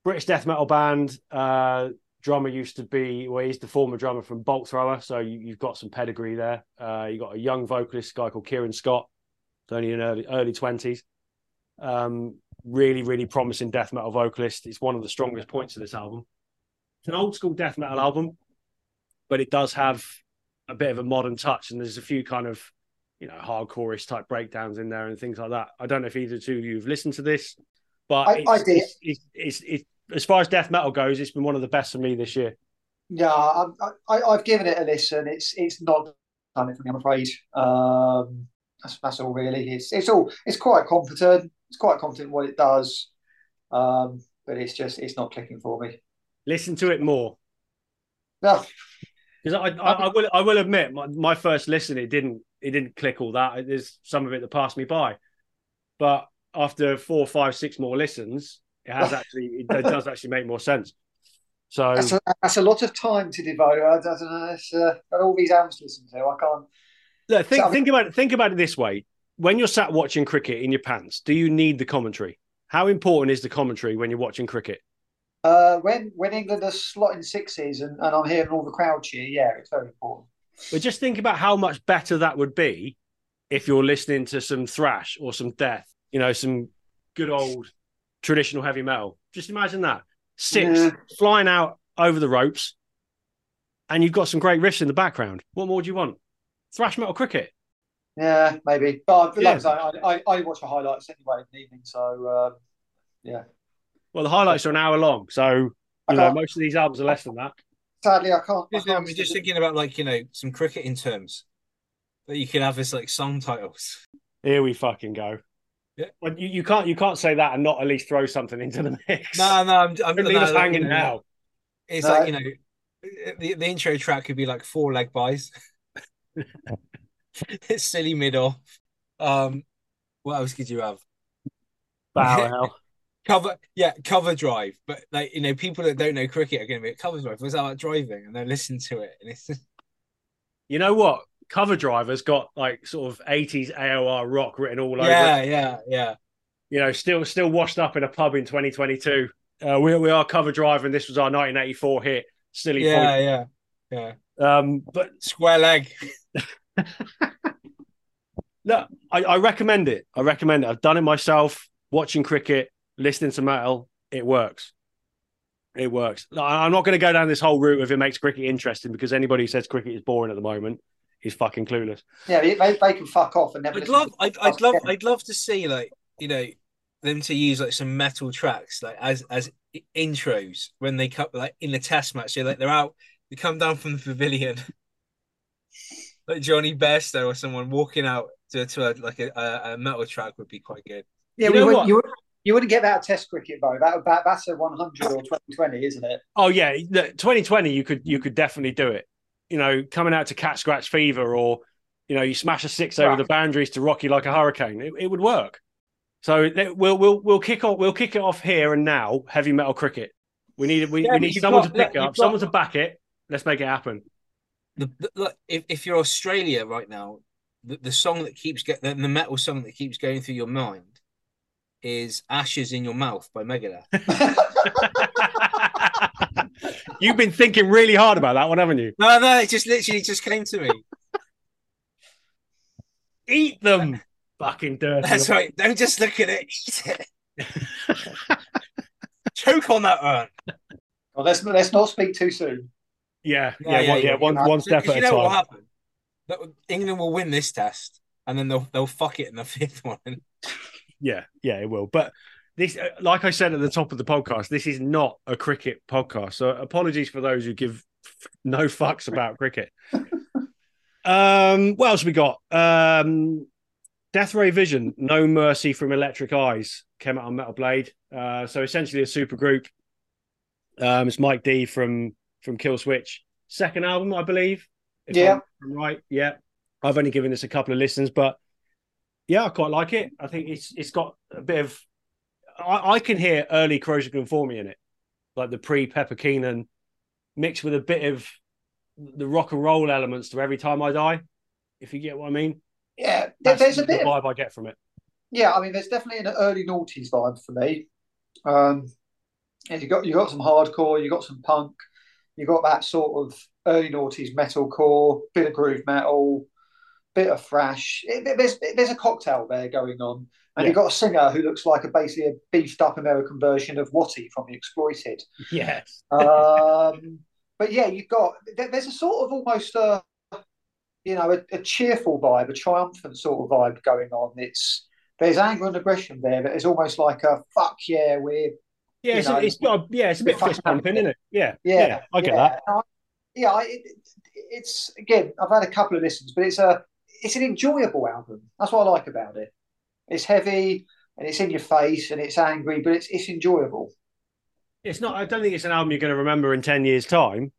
British death metal band. Uh, drummer used to be, well, he's the former drummer from Bolt Thrower, so you, you've got some pedigree there. Uh, you got a young vocalist, guy called Kieran Scott, only in early early twenties. Um, really, really promising death metal vocalist. It's one of the strongest points of this album. It's an old school death metal album, but it does have a bit of a modern touch, and there's a few kind of you know hardcore-ish type breakdowns in there and things like that. I don't know if either two of you have listened to this, but I- it's, I did. It's, it's, it's, as far as death metal goes, it's been one of the best for me this year. Yeah, I, I, I've given it a listen. It's it's not done it for me, I'm afraid. Um, that's that's all really. It's it's all it's quite competent. It's quite competent what it does, um, but it's just it's not clicking for me. Listen to it more. No, Because I, I, I will, I will admit, my, my first listen, it didn't, it didn't click all that. There's some of it that passed me by, but after four, five, six more listens, it has actually, it, does actually make more sense. So that's a, that's a lot of time to devote. I, I don't know. It's, uh, got all these albums to listen to. I can't. look, think, So, I mean- think about it. Think about it this way: when you're sat watching cricket in your pants, do you need the commentary? How important is the commentary when you're watching cricket? Uh, when when England are slotting sixes and, and I'm hearing all the crowd cheer, yeah, it's very important. But just think about how much better that would be if you're listening to some thrash or some death, you know, some good old traditional heavy metal. Just imagine that six Yeah. flying out over the ropes, and you've got some great riffs in the background. What more do you want? Thrash metal cricket. Yeah, maybe. But Yeah. like I, I, I, watch the highlights anyway in the evening, so uh, yeah. Well, the highlights are an hour long, so you know most of these albums are less than that. Sadly, I can't. I can't I'm just thinking about like you know some cricketing terms that you could have as like song titles. Here we fucking go. Yeah. Well, you, you can't you can't say that and not at least throw something into the mix. No, no, I'm, I'm Don't leave no, us hanging you now. It's No. like you know, the, the intro track could be like four leg byes. it's silly mid off. Um, what else could you have? Bow hell. Cover, yeah, cover drive. But like you know, people that don't know cricket are going to be at cover drive. That about driving? And they listen to it, and it's You know what? Cover Driver's got like sort of 80s AOR rock written all over yeah, it. yeah, yeah. You know, still still washed up in a pub in 2022. Uh, we, we are Cover Driver, and this was our 1984 hit, Silly Yeah, yeah, yeah. Um, but Square leg. no, I, I recommend it. I recommend it. I've done it myself, watching cricket, listening to metal. It works. It works. I- I'm not going to go down this whole route if it makes cricket interesting because anybody who says cricket is boring at the moment is fucking clueless. Yeah, they, they can fuck off and never. I'd listen love, to I'd, I'd love, again. I'd love to see like you know them to use like some metal tracks like as as intros when they come like in the test match. So like they're out, they come down from the pavilion, like Jonny Bairstow or someone walking out to to a, like a, a, a metal track would be quite good. Yeah, You you, know would, what? you, would, you wouldn't get that at Test cricket though. That, that that's a 100 or 2020, isn't it? Oh yeah, look, 2020 you could you could definitely do it. You know, coming out to Cat Scratch Fever or you know, you smash a six over Right. the boundaries to Rock You Like a Hurricane. It, it would work. So we'll we'll we'll kick off we'll kick it off here and now. Heavy metal cricket. We need we, Yeah, we need someone got- to pick look, it up, you've got- someone to back it. Let's make it happen. The, the look, if if you're Australia right now, the, the song that keeps getting the, the metal song that keeps going through your mind is "Ashes in Your Mouth" by Megadeth. You've been thinking really hard about that one, haven't you? No, no, it just literally just came to me. Eat them, fucking dirty. That's right. Don't just look at it, eat it. Choke on that urn. Well, let's let's not speak too soon. Yeah, Yeah, yeah, yeah, one, yeah, yeah. one, one step Because at you a know what will time. England will win this test, and then they'll they'll fuck it in the fifth one. Yeah, yeah, it will. But this, uh, like I said at the top of the podcast, this is not a cricket podcast. So apologies for those who give no fucks about cricket. um, what else we got? Um, Death Ray Vision, No Mercy from Electric Eyes came out on Metal Blade. Uh, so essentially a super group. Um, it's Mike D from from Killswitch, second album, I believe. Yeah. I'm right. Yeah, I've only given this a couple of listens, but yeah, I quite like it. I think it's it's got a bit of. I, I can hear early corrosion conformity in it, like the pre Pepper Keenan, mixed with a bit of the rock and roll elements to Every Time I Die. If you get what I mean, Yeah, That's there's a the bit. Of, vibe I get from it. yeah, I mean, there's definitely an early noughties vibe for me. Um, and you got you got some hardcore, you got some punk, you got that sort of early noughties metalcore, bit of groove metal, bit of thrash. It, there's there's a cocktail there going on, and Yeah. you've got a singer who looks like a basically a beefed up American version of Wattie from The Exploited. Yes. um, but yeah, you've got there- there's a sort of almost a you know a, a cheerful vibe, a triumphant sort of vibe going on. It's there's anger and aggression there, but it's almost like a fuck yeah, we're Yeah, it's, know, it's got yeah, it's a bit fist pumping, isn't it? Yeah, yeah, I get yeah. that. I- Yeah, I- it, it's again, I've had a couple of listens, but it's a it's an enjoyable album. That's what I like about it. It's heavy and it's in your face and it's angry, but it's it's enjoyable. It's not. I don't think it's an album you're going to remember in ten years' time,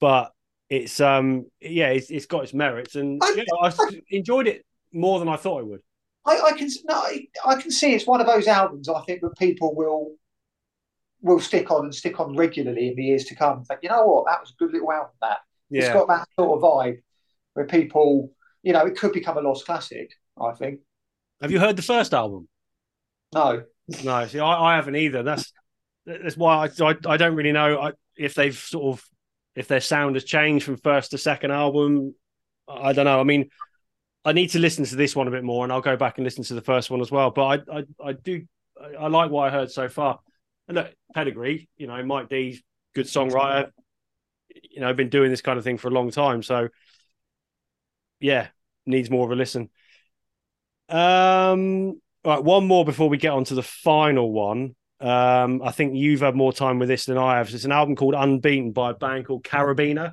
but it's um yeah, it's, it's got its merits, and I- yeah, I enjoyed it more than I thought I would. I, I can no, I, I can see it's one of those albums I think that people will will stick on and stick on regularly in the years to come. Think, you know what, that was a good little album. That it's Yeah, got that sort of vibe where people, you know, it could become a lost classic. I think. have you heard the first album? No, No, see, I, I haven't either. That's that's why I I, I don't really know I, if they've sort of if their sound has changed from first to second album. I don't know. I mean, I need to listen to this one a bit more, and I'll go back and listen to the first one as well. But I I, I do I like what I heard so far. And look, pedigree, you know, Mike D's good songwriter. You know, been doing this kind of thing for a long time. So, yeah, needs more of a listen. Um, right, one more before we get on to the final one. Um, I think you've had more time with this than I have. It's an album called Unbeaten by a band called Carabiner.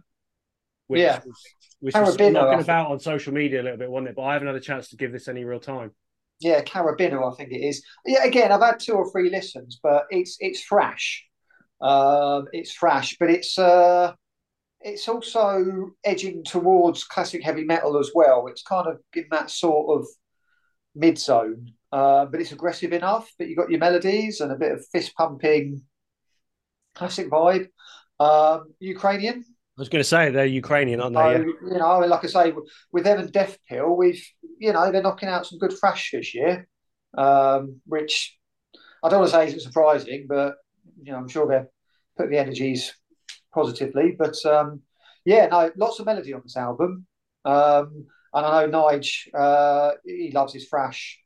Which yeah. Was, which was knocking about on social media a little bit, wasn't it? But I haven't had a chance to give this any real time. Yeah, Carabiner, I think it is. Yeah, again, I've had two or three listens, but it's it's thrash. Um, it's thrash, but it's uh, it's also edging towards classic heavy metal as well. It's kind of in that sort of mid zone, uh, but it's aggressive enough. But you've got your melodies and a bit of fist pumping, classic vibe. Um, Ukrainian. I was going to say they're Ukrainian, aren't they? So, yeah. You know, like I say, with them and Death Pill, we've you know they're knocking out some good thrash this year, um, which I don't want to say isn't surprising, but you know I'm sure they're put the energies positively. But um, yeah, no, lots of melody on this album. Um, and I know Nige, uh, he loves his thrash,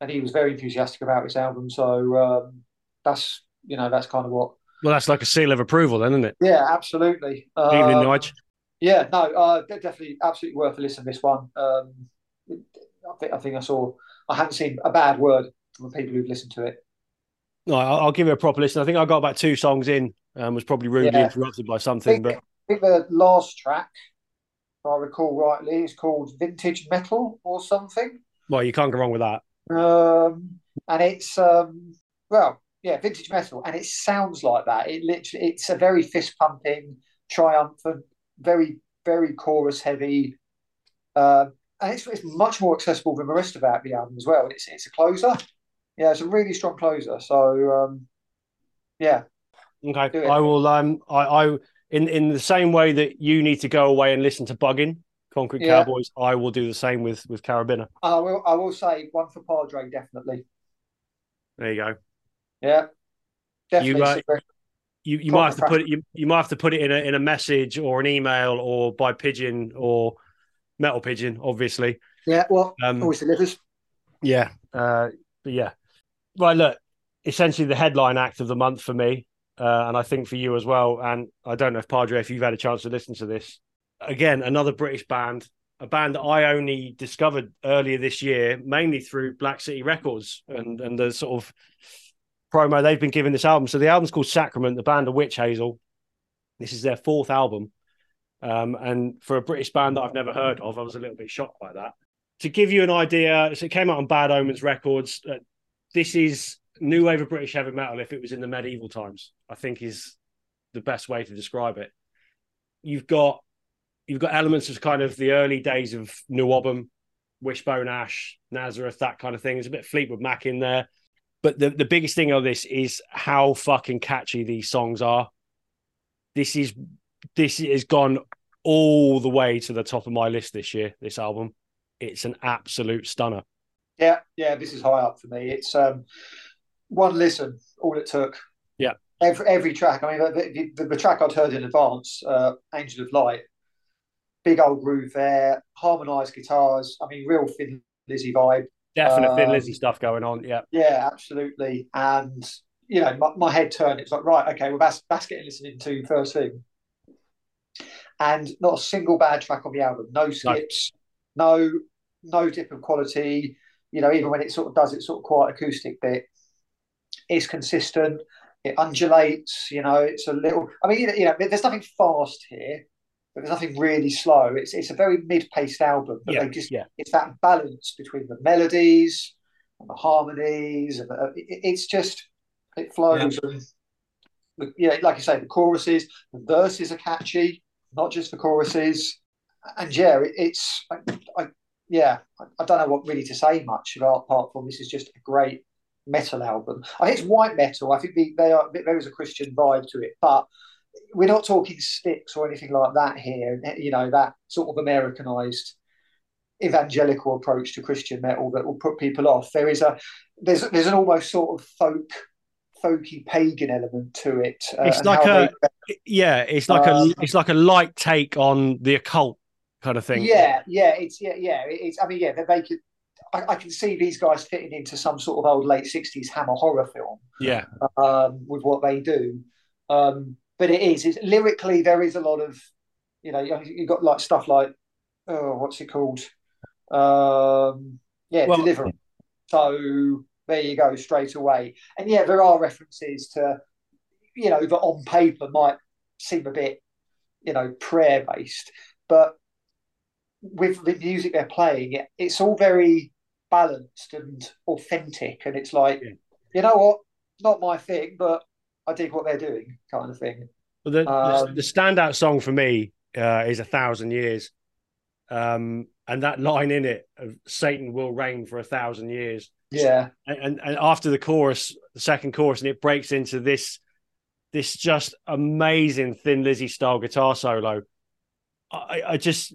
and he was very enthusiastic about this album. So um, that's you know that's kind of what. Well, that's like a seal of approval, then, isn't it? Yeah, absolutely. Evening, um, Nige. Yeah, no, uh, definitely, absolutely worth a listen. This one, um, I think, I think I saw. I haven't seen a bad word from the people who've listened to it. No, I'll give it a proper listen. I think I got about two songs in, um, was probably rudely yeah. interrupted by something. I think, but I think the last track, if I recall rightly, is called Vintage Metal or something. Well, you can't go wrong with that. Um, and it's um, well, yeah, Vintage Metal, and it sounds like that. It literally, it's a very fist pumping, triumphant, very very chorus heavy. Uh, and it's, it's much more accessible than the rest of the album as well. It's it's a closer, yeah, it's a really strong closer. So um, yeah. Okay, I will. Um, I, I in in the same way that you need to go away and listen to Buggin Concrete yeah. Cowboys, I will do the same with with Carabiner. I will. I will say one for Padre, definitely. There you go. Yeah, definitely. You, uh, you, you might have to put it. You, you might have to put it in a in a message or an email or by pigeon or metal pigeon, obviously. Yeah, well, um, always delivers. Yeah, uh, but yeah, right, look, essentially the headline act of the month for me, uh, and I think for you as well. And I don't know if Padre, if you've had a chance to listen to this, again, another British band, a band that I only discovered earlier this year, mainly through Black City Records and and the sort of promo they've been giving this album. So the album's called Sacrament. The band of Wytch Hazel. This is their fourth album. Um, and for a British band that I've never heard of, I was a little bit shocked by that. To give you an idea, so it came out on Bad Omens Records. Uh, this is new wave of British heavy metal if it was in the medieval times. I think is the best way to describe it. You've got you've got elements of kind of the early days of New Album, Wishbone Ash, Nazareth, that kind of thing. There's a bit of Fleetwood Mac in there. But the, the biggest thing of this is how fucking catchy these songs are. This is this has gone all the way to the top of my list this year, this album. It's an absolute stunner. Yeah, yeah, this is high up for me. It's um, one listen, all it took. Yeah. Every, every track. I mean, the, the, the track I'd heard in advance, uh, Angel of Light, big old groove there, harmonized guitars. I mean, real Thin Lizzy vibe. Definite um, Thin Lizzy stuff going on. Yeah. Yeah, absolutely. And, you know, my, my head turned. It's like, right, okay, well, that's, that's getting listening to first thing. And not a single bad track on the album. No skips, no, no, no dip of quality you know, even when it sort of does its sort of quiet acoustic bit, it's consistent. It undulates. You know, it's a little. I mean, you know, there's nothing fast here, but there's nothing really slow. It's it's a very mid-paced album, but yeah, they just yeah. it's that balance between the melodies and the harmonies, and the, uh, it, it's just it flows. Yeah. And, yeah, like you say, the choruses, the verses are catchy, not just the choruses. And yeah, it, it's I, I, yeah, I, I, don't know what really to say much about apart from this is just a great metal album. I think it's white metal. I think the, they are there is a Christian vibe to it, but we're not talking Styx or anything like that here. You know that sort of Americanized evangelical approach to Christian metal that will put people off. There is a there's there's an almost sort of folk folky pagan element to it. Uh, it's like a they, yeah, it's like um, a it's like a light take on the occult kind of thing. Yeah, yeah, it's yeah, yeah. It's I mean, yeah, they make it. I, I, can see these guys fitting into some sort of old late '60s Hammer horror film. Yeah, um, with what they do. Um, but it is it's, lyrically there is a lot of you know you got like stuff like oh what's it called um, yeah well, deliverance. So there you go straight away. And yeah, there are references to you know that on paper might seem a bit you know prayer based, but with the music they're playing, it, it's all very balanced and authentic, and it's like, yeah. you know what, not my thing, but I dig what they're doing, kind of thing. Well, the, um, the standout song for me uh, is "A Thousand Years," um, and that line in it of "Satan will reign for a thousand years." Yeah, and, and, and after the chorus, the second chorus, and it breaks into this this just amazing Thin Lizzy style guitar solo. I, I just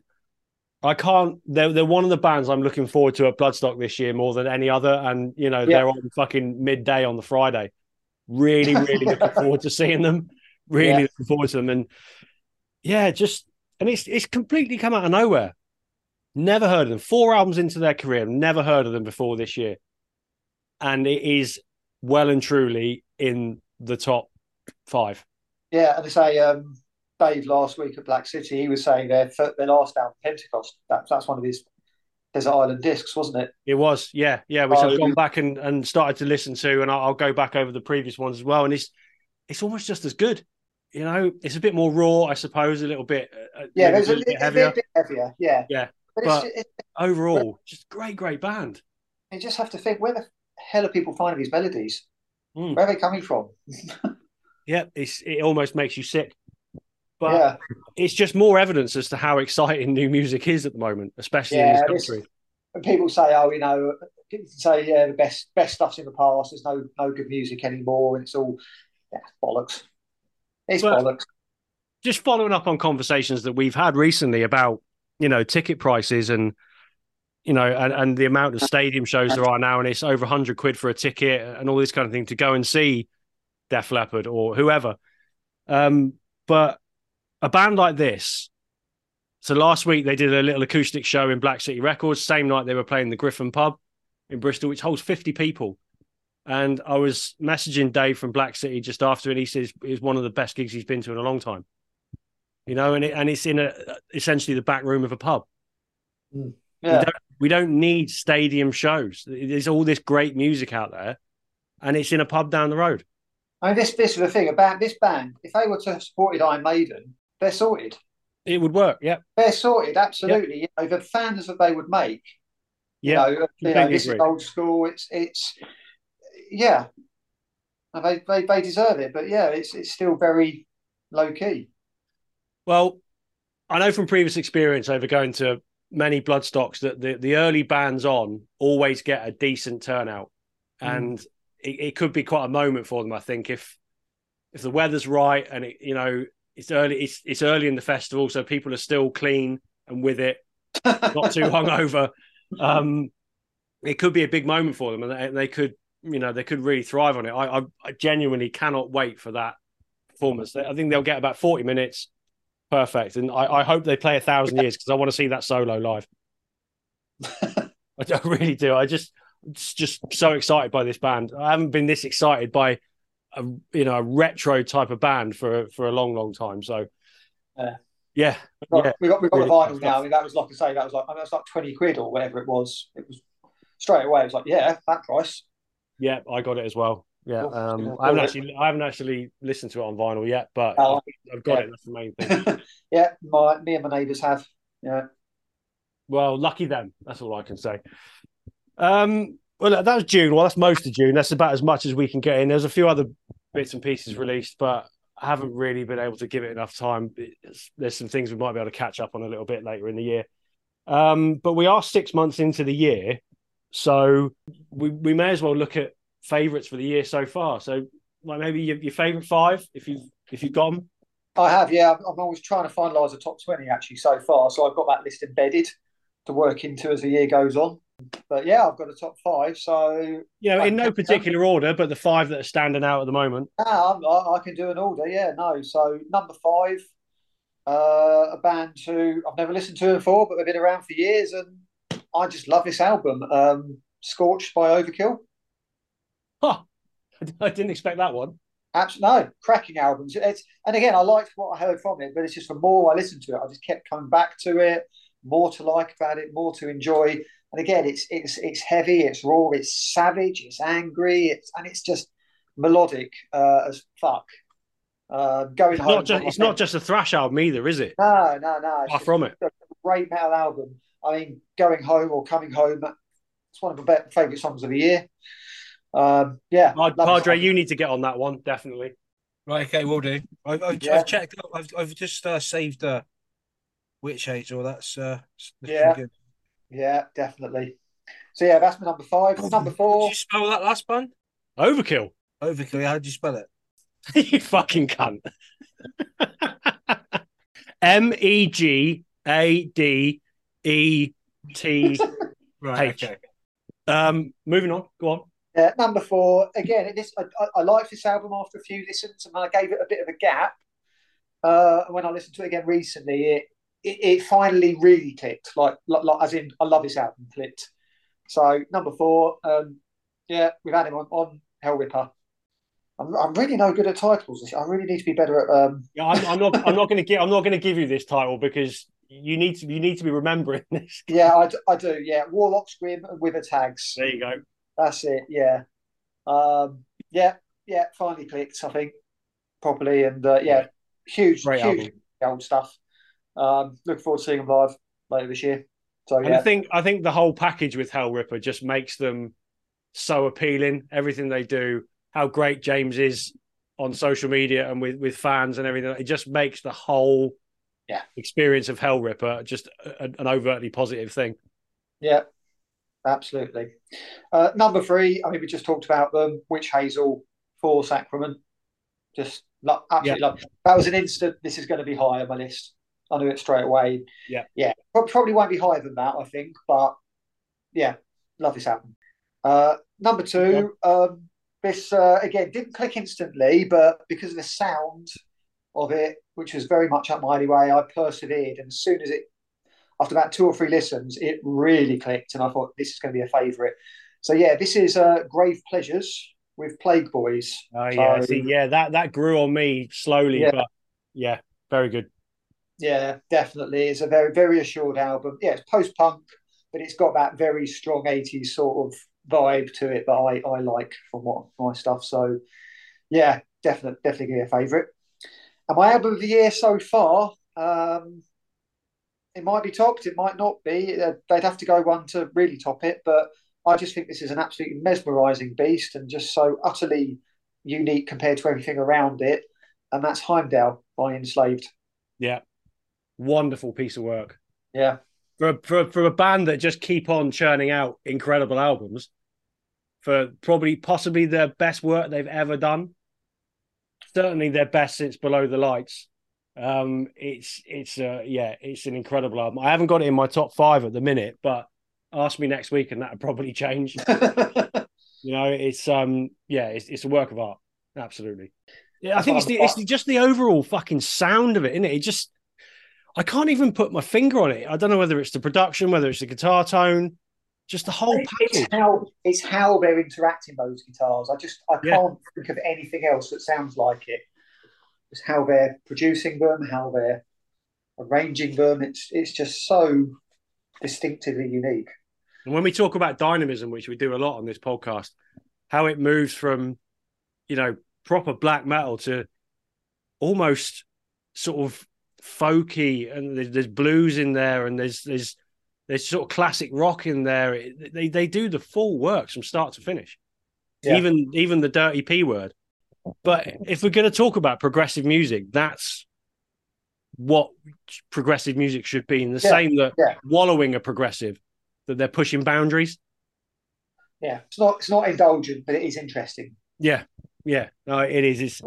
I can't. They're they're one of the bands I'm looking forward to at Bloodstock this year more than any other, and you know yeah. they're on fucking midday on the Friday. Really, really looking forward to seeing them. Really yeah. looking forward to them, and yeah, just and it's it's completely come out of nowhere. Never heard of them. Four albums into their career, never heard of them before this year, and it is well and truly in the top five. Yeah, and they say um, Dave last week at Black City, he was saying their their last album, Pentecost. That, that's one of his Desert Island discs, wasn't it? It was, yeah, yeah. Which oh, I've gone back and, and started to listen to, and I'll, I'll, go back over the previous ones as well. And it's it's almost just as good. You know, it's a bit more raw, I suppose, a little bit. Uh, yeah, there's a, a, bit heavier. Bit heavier. Yeah, yeah. But, but it's, it's, overall, just great, great band. You just have to think, where the hell are people finding these melodies? Mm. Where are they coming from? yeah, it's it almost makes you sick. But yeah. it's just more evidence as to how exciting new music is at the moment, especially yeah, in this country. And people say, "Oh, you know," people say, "Yeah, the best best stuff's in the past. There's no no good music anymore, and it's all yeah, bollocks." It's but bollocks. Just following up on conversations that we've had recently about you know ticket prices and you know and, and the amount of stadium shows there are now, and it's over hundred quid for a ticket and all this kind of thing to go and see Def Leppard or whoever. Um, but a band like this. So last week they did a little acoustic show in Black City Records. Same night they were playing the Gryphon Pub in Bristol, which holds 50 people. And I was messaging Dave from Black City just after, and he says it's one of the best gigs he's been to in a long time. You know, and it, and it's in a essentially the back room of a pub. Mm. Yeah. We don't, we don't need stadium shows. There's all this great music out there, and it's in a pub down the road. I mean, this this is the thing about this band. If they were to have supported Iron Maiden, they're sorted. It would work, yeah. They're sorted, absolutely. Yep. You know, the fans that they would make. Yeah, you know, you know this is old school. It's it's yeah. They, they they deserve it, but yeah, it's it's still very low key. Well, I know from previous experience over going to many bloodstocks that the, the early bands on always get a decent turnout. Mm. And it, it could be quite a moment for them, I think, if if the weather's right and it, you know it's early it's it's early in the festival, so people are still clean and with it, not too hungover. Um, it could be a big moment for them, and they, they could you know they could really thrive on it. I, I, I genuinely cannot wait for that performance. I think they'll get about forty minutes, perfect, and I, I hope they play a thousand years because I want to see that solo live. I, I really do. I just just so excited by this band. I haven't been this excited by a you know a retro type of band for for a long, long time. So uh, yeah, we got yeah, we got, we got really the vinyl now. I mean, that was like I say, that was like I mean, that's like twenty quid or whatever it was. It was straight away. It was like yeah, that price. Yeah, I got it as well. Yeah, um, I haven't actually I haven't actually listened to it on vinyl yet, but oh, I've got yeah. it. That's the main thing. yeah, my me and my neighbours have. Yeah. Well, lucky them. That's all I can say. Um, well, that was June. Well, that's most of June. That's about as much as we can get in. There's a few other bits and pieces released, but I haven't really been able to give it enough time. It's, there's some things we might be able to catch up on a little bit later in the year. Um, but we are six months into the year, so we, we may as well look at favourites for the year so far. So, like maybe your, your favourite five, if you've if you've got them. I have, yeah. I'm always trying to finalise the top twenty actually so far. So I've got that list embedded to work into as the year goes on. But yeah, I've got a top five. So you know, in no particular order, but the five that are standing out at the moment. Yeah, I, I can do an order. Yeah, no. So number five, uh, a band who I've never listened to before, but they've been around for years, and I just love this album. Um, Scorched by Overkill. Huh. I didn't expect that one. Absolutely, no, cracking albums. It's and again, I liked what I heard from it, but it's just the more I listened to it, I just kept coming back to it. More to like about it, more to enjoy. And again, it's it's it's heavy, it's raw, it's savage, it's angry, it's and it's just melodic uh, as fuck. Uh, going It's home, not just it's not just a thrash album either, is it? no, no, no. It's Far just from it. a great metal album. I mean, going home or coming home, it's one of my favourite songs of the year. Um, yeah, Pad- love this Padre, you need to get on that one definitely. Right, okay, we'll do. I've, I've, Yeah. I've checked. Up, I've, I've just uh, saved uh, Wytch Hazel. That's uh, that's Yeah. good. Yeah, definitely. So yeah, that's my number five. Number Did four. you spell that last one? Overkill. Overkill. How do you spell it? you fucking cunt. M E G A D E T. Right. H. Okay. Um, moving on. Go on. Uh, number four. Again, this I, I, I liked this album after a few listens, and I gave it a bit of a gap. Uh, when I listened to it again recently, it it, it finally really clicked. Like, like, as in, I love this album. Clicked. So number four. Um, yeah, we've had him on on Hellripper. I'm, I'm really no good at titles. I really need to be better at. Um, Yeah, I'm, I'm not. I'm not going to give. I'm not going to give you this title because you need to. You need to be remembering this. yeah, I, d- I do. Yeah, Warlocks Grim and Withered Hags. There you go. That's it. Yeah. Um, yeah. Yeah. Finally clicked. I think properly, and uh, yeah, huge, Great huge album. old stuff. Um, looking forward to seeing them live later this year. So yeah, I think I think the whole package with Hellripper just makes them so appealing. Everything they do, how great James is on social media and with with fans and everything, it just makes the whole Yeah. experience of Hellripper just a, an overtly positive thing. yeah, absolutely. Uh, number three. I mean, we just talked about them. Wytch Hazel for Sacrament. Just lo- absolutely love. That was an instant. This is going to be high on my list. I knew it straight away. Yeah. yeah. Pro- Probably won't be higher than that, I think, but yeah, love this album. Uh, number two, um, this uh, again didn't click instantly, but because of the sound of it, which was very much up my alleyway, I persevered. And as soon as it, after about two or three listens, it really clicked, and I thought this is going to be a favourite. So yeah, this is uh, Grave Pleasures with Plagueboys. Oh yeah, So- see, yeah, that that grew on me slowly, Yeah. but yeah, very good. Yeah, definitely. It's a very, very assured album. Yeah, it's post punk, but it's got that very strong 80s sort of vibe to it that I, I like from what my stuff. So yeah, definitely definitely a favourite. And my album of the year so far, um, it might be topped, it might not be. Uh, They'd have to go one to really top it, but I just think this is an absolutely mesmerising beast and just so utterly unique compared to everything around it. And that's Heimdal by Enslaved. Yeah, wonderful piece of work Yeah. for a, for a- for a band that just keep on churning out incredible albums. For probably possibly their best work they've ever done. Certainly their best since Below the Lights. Um, it's it's uh, yeah, it's an incredible album. I haven't got it in my top five at the minute, but ask me next week and that'll probably change. You know, it's um yeah, it's it's a work of art. Absolutely. Yeah, I think it's the it's the, just the overall fucking sound of it, isn't it? It just I can't even put my finger on it. I don't know whether it's the production, whether it's the guitar tone, just the whole it's how it's how they're interacting those guitars. I just I Yeah. can't think of anything else that sounds like it. It's how they're producing them, how they're arranging them. It's it's just so distinctively unique. And when we talk about dynamism, which we do a lot on this podcast, how it moves from, you know, proper black metal to almost sort of folky, and there's, there's blues in there, and there's there's there's sort of classic rock in there. It- they they do the full works from start to finish, Yeah. even even the dirty p word. But if we're going to talk about progressive music, that's what progressive music should be. In the Yeah, same that yeah. wallowing are progressive, that they're pushing boundaries. Yeah, it's not it's not indulgent, but it is interesting. Yeah, yeah, no, it is. It's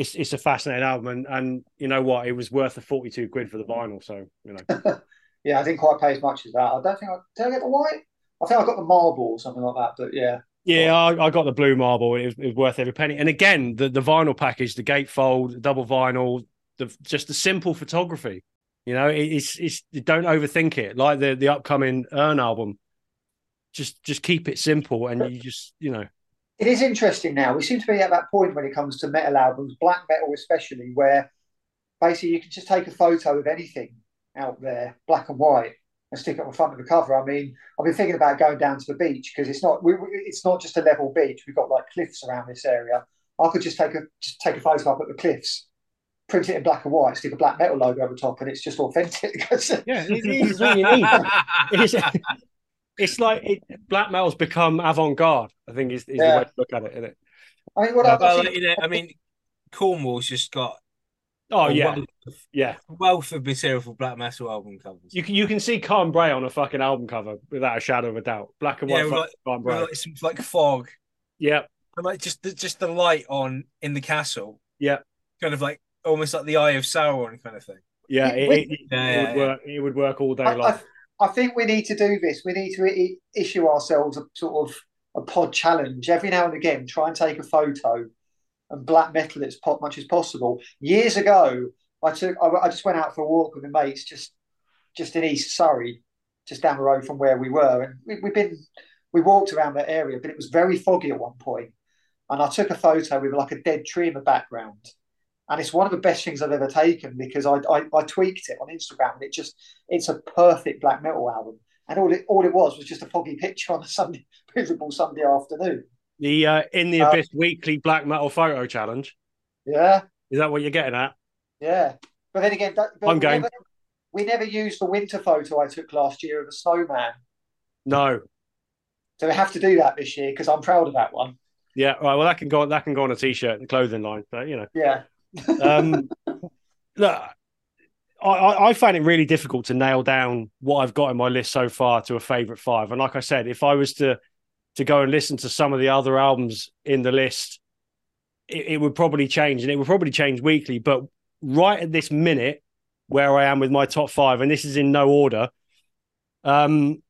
it's, it's a fascinating album, and, and you know what? It was worth the forty-two quid for the vinyl. So you know, Yeah, I didn't quite pay as much as that. I don't think I did. I get the white. I think I got the marble or something like that. But yeah, yeah, I, I got the blue marble. It was, it was worth every penny. And again, the the vinyl package, the gatefold, the double vinyl, the just the simple photography. You know, it, it's it's don't overthink it. Like the the upcoming Earn album, just just keep it simple, and you just you know. It is interesting now. We seem to be at that point when it comes to metal albums, black metal especially, where basically you can just take a photo of anything out there, black and white, and stick it on the front of the cover. I mean, I've been thinking about going down to the beach because it's not we, it's not just a level beach. We've got like cliffs around this area. I could just take a just take a photo up at the cliffs, print it in black and white, stick a black metal logo over the top, and it's just authentic. yeah, it is all you need. it's, it's like it, black metal's become avant-garde. I think is, is yeah. the way to look at it, isn't it? I mean, what uh, well, you know, I mean, Cornwall's just got Oh yeah, wealth of, yeah. Wealth of material for black metal album covers. You can you can see Carn Brea on a fucking album cover without a shadow of a doubt. Black and white. Yeah, like, Carn Brea. Like, some like fog. Yeah. And like just the, just the light on in the castle. Yeah. Kind of like almost like the Eye of Sauron kind of thing. Yeah, it, it, it, yeah, it would yeah. work. It would work all day I, long. I, I, think we need to do this. We need to issue ourselves a sort of a pod challenge every now and again. Try and take a photo and black metal it as much as possible. Years ago, I took I, I, just went out for a walk with my mates just just in East Surrey, just down the road from where we were, and we, we've been we walked around that area, but it was very foggy at one point, and I took a photo with like a dead tree in the background. And it's one of the best things I've ever taken because I, I, I tweaked it on Instagram and it just it's a perfect black metal album. And all it all it was was just a foggy picture on a Sunday miserable Sunday afternoon. The uh, in the abyss um, weekly black metal photo challenge. Yeah. Is that what you're getting at? Yeah, but then again, but I'm going. Never, we never used the winter photo I took last year of a snowman. No. So we have to do that this year because I'm proud of that one. Yeah, right. Well, that can go. That can go on a t-shirt and clothing line. But you know. Yeah. Um, look, I, I find it really difficult to nail down what I've got in my list so far to a favorite five. And like I said, if I was to to go and listen to some of the other albums in the list, it, it would probably change, and it would probably change weekly. But right at this minute where I am with my top five, and this is in no order. Um,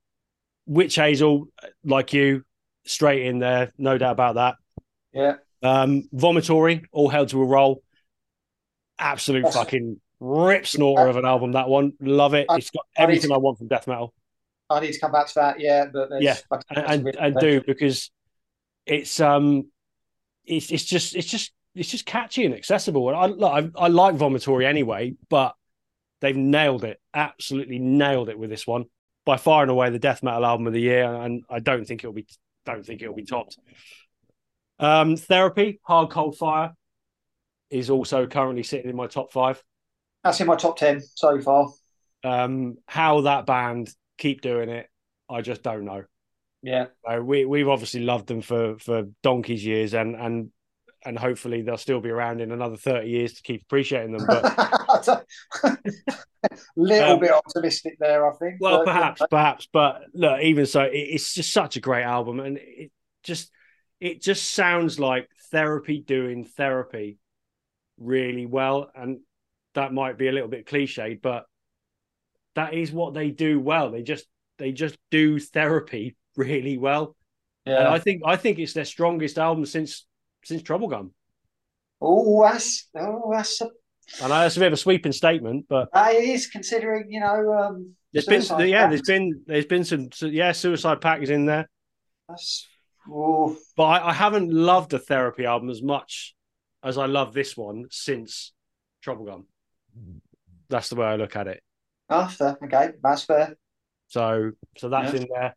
Wytch Hazel, like you, straight in there, no doubt about that. Yeah. Um, Vomitory, All Heads Are Gonna Roll. Absolute That's... fucking rip snorter of an album. That one, love it. I, it's got everything I, to, I, want from death metal. I need to come back to that. Yeah, but yeah, and and, and do because it's um, it's it's just it's just it's just catchy and accessible. And I look, I, I like Vomitory anyway, but they've nailed it, absolutely nailed it with this one. By far and away, the death metal album of the year, and I don't think it'll be don't think it'll be topped. Um, Therapy, Hard Cold Fire, is also currently sitting in my top five. That's in my top ten so far. Um, how that band keep doing it, I just don't know. Yeah, so we we've obviously loved them for for donkey's years, and and and hopefully they'll still be around in another 30 years to keep appreciating them. But little um, bit optimistic there, I think. Well, but, perhaps, perhaps, but look, even so, it, it's just such a great album, and it just it just sounds like therapy doing therapy really well, and that might be a little bit cliched, but that is what they do well. They just they just do therapy really well. Yeah. And I think I think it's their strongest album since since Troublegum. Oh, that's oh, that's a. I know that's a bit of a sweeping statement, but that is considering you know. Um, there's been yeah, there's been there's been some yeah, Suicide Pact is in there. That's. Oh. But I, I haven't loved a therapy album as much as I love this one since Troublegum. That's the way I look at it. After. Okay, that's fair. So, so that's yeah. in there.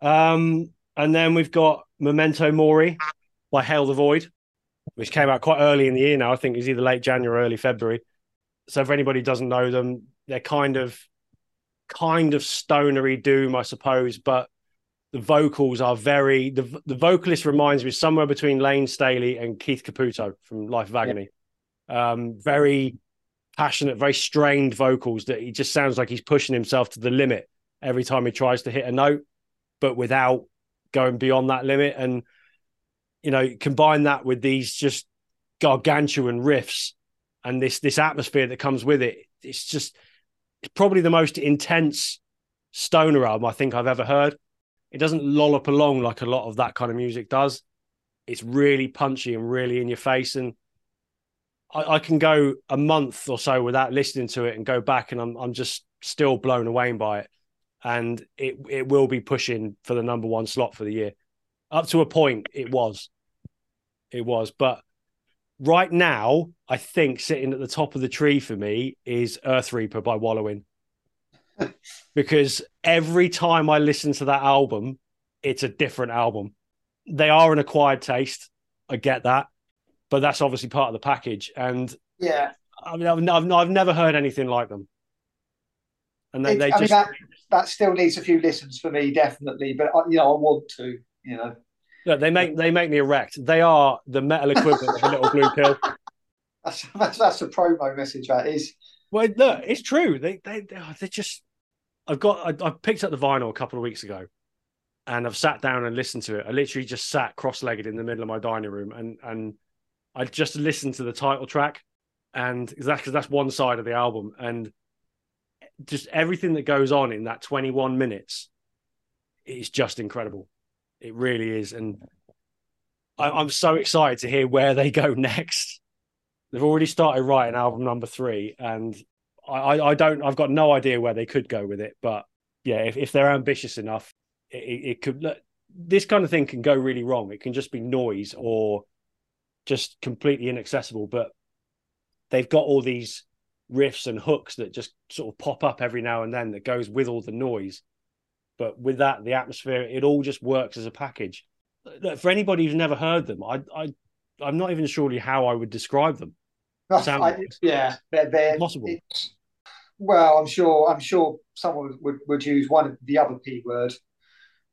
Um, and then we've got Memento Mori by Hail the Void, which came out quite early in the year now. I think it was either late January or early February. So if anybody doesn't know them, they're kind of kind of stonery doom, I suppose, but the vocals are very the the vocalist reminds me somewhere between Layne Staley and Keith Caputo from Life of Agony. Um, very passionate, very strained vocals that he just sounds like he's pushing himself to the limit every time he tries to hit a note, but without going beyond that limit. And you know, combine that with these just gargantuan riffs and this this atmosphere that comes with it. It's just it's probably the most intense stoner album I think I've ever heard. It doesn't lollop along like a lot of that kind of music does. It's really punchy and really in your face. And I, I can go a month or so without listening to it and go back, and I'm I'm just still blown away by it, and it it will be pushing for the number one slot for the year. Up to a point, it was, it was, but right now, I think sitting at the top of the tree for me is Earth Reaper by Wallowing. Because every time I listen to that album, it's a different album. They are an acquired taste. I get that. But that's obviously part of the package. And yeah, I mean, I've, I've, I've never heard anything like them. And they, It- they I mean, just, that, that still needs a few listens for me, definitely. But I- you know, I want to. You know, look, they make they make me erect. They are the metal equivalent of a little blue pill. that's that's, that's a promo message. That is. Well, look, it's true. They they they oh, they just. I've got. I, I picked up the vinyl a couple of weeks ago, and I've sat down and listened to it. I literally just sat cross-legged in the middle of my dining room, and and I just listened to the title track, and that's because that's one side of the album, and just everything that goes on in that 21 minutes is just incredible. It really is, and I, I'm so excited to hear where they go next. They've already started writing album number three, and I, I, don't. I've got no idea where they could go with it, but yeah, if, if they're ambitious enough, it, it, could. Look, this kind of thing can go really wrong. It can just be noise or just completely inaccessible. But they've got all these riffs and hooks that just sort of pop up every now and then that goes with all the noise. But with that, the atmosphere, it all just works as a package. For anybody who's never heard them, I, I, I'm not even surely how I would describe them. I- yeah, they're, they're Possible. well, I'm sure. I'm sure someone would, would use one of the other p word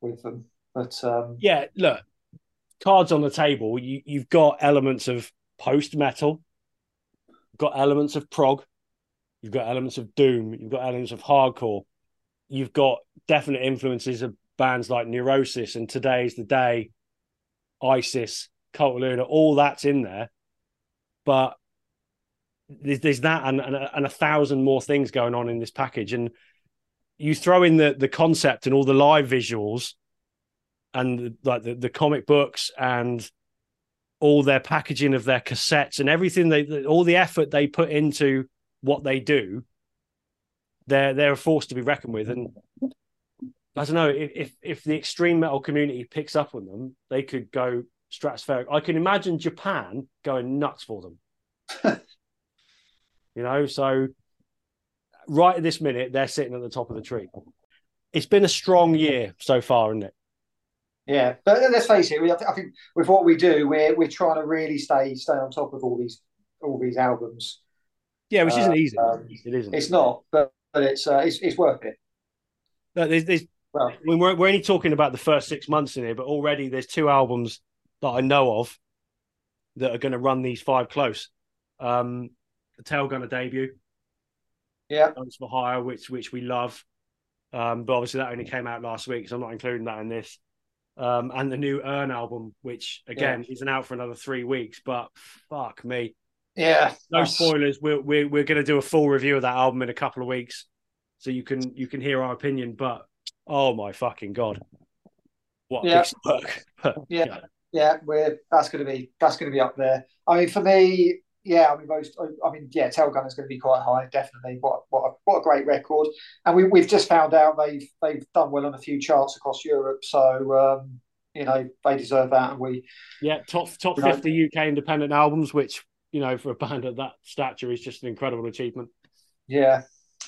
with them, but um, yeah, look, cards on the table. You, you've got elements of post metal, got elements of prog, you've got elements of doom, you've got elements of hardcore, you've got definite influences of bands like Neurosis and Today's the Day, ISIS, Cult of Luna, all that's in there. But there's, there's that and, and, a- and a thousand more things going on in this package. And you throw in the, the concept and all the live visuals and like the, the comic books and all their packaging of their cassettes and everything they all the effort they put into what they do they're they're a force to be reckoned with. And i don't know if, if the extreme metal community picks up on them they could go stratospheric. I can imagine japan going nuts for them you know so right at this minute they're sitting at the top of the tree it's been a strong year so far isn't it yeah. But let's face it. We, I think with what we do, we're we're trying to really stay stay on top of all these all these albums. yeah which isn't Uh, easy um, it isn't It's not, but but it's uh, it's it's worth it. No, there's, there's, Well, I mean, we're, we're only talking about the first six months in here, but already there's two albums that I know of that are going to run these five close. Um, the Tailgunner debut, yeah, Guns for Hire, which which we love, um, but obviously that only came out last week, so I'm not including that in this. Um, and the new Urne album, which again isn't out for another three weeks, but fuck me, yeah. no spoilers. We're we're, we're going to do a full review of that album in a couple of weeks, so you can you can hear our opinion. But oh my fucking god, what Yeah. work! But, Yeah. Yeah, we're that's to be that's going to be up there. I mean, for me, yeah. I mean, most. I mean, yeah. Tailgunner is going to be quite high, definitely. What what a, what a great record! And we we've just found out they've they've done well on a few charts across Europe, so um, you know they deserve that, and we yeah, top top fifty UK independent albums, which you know for a band of that stature is just an incredible achievement. yeah.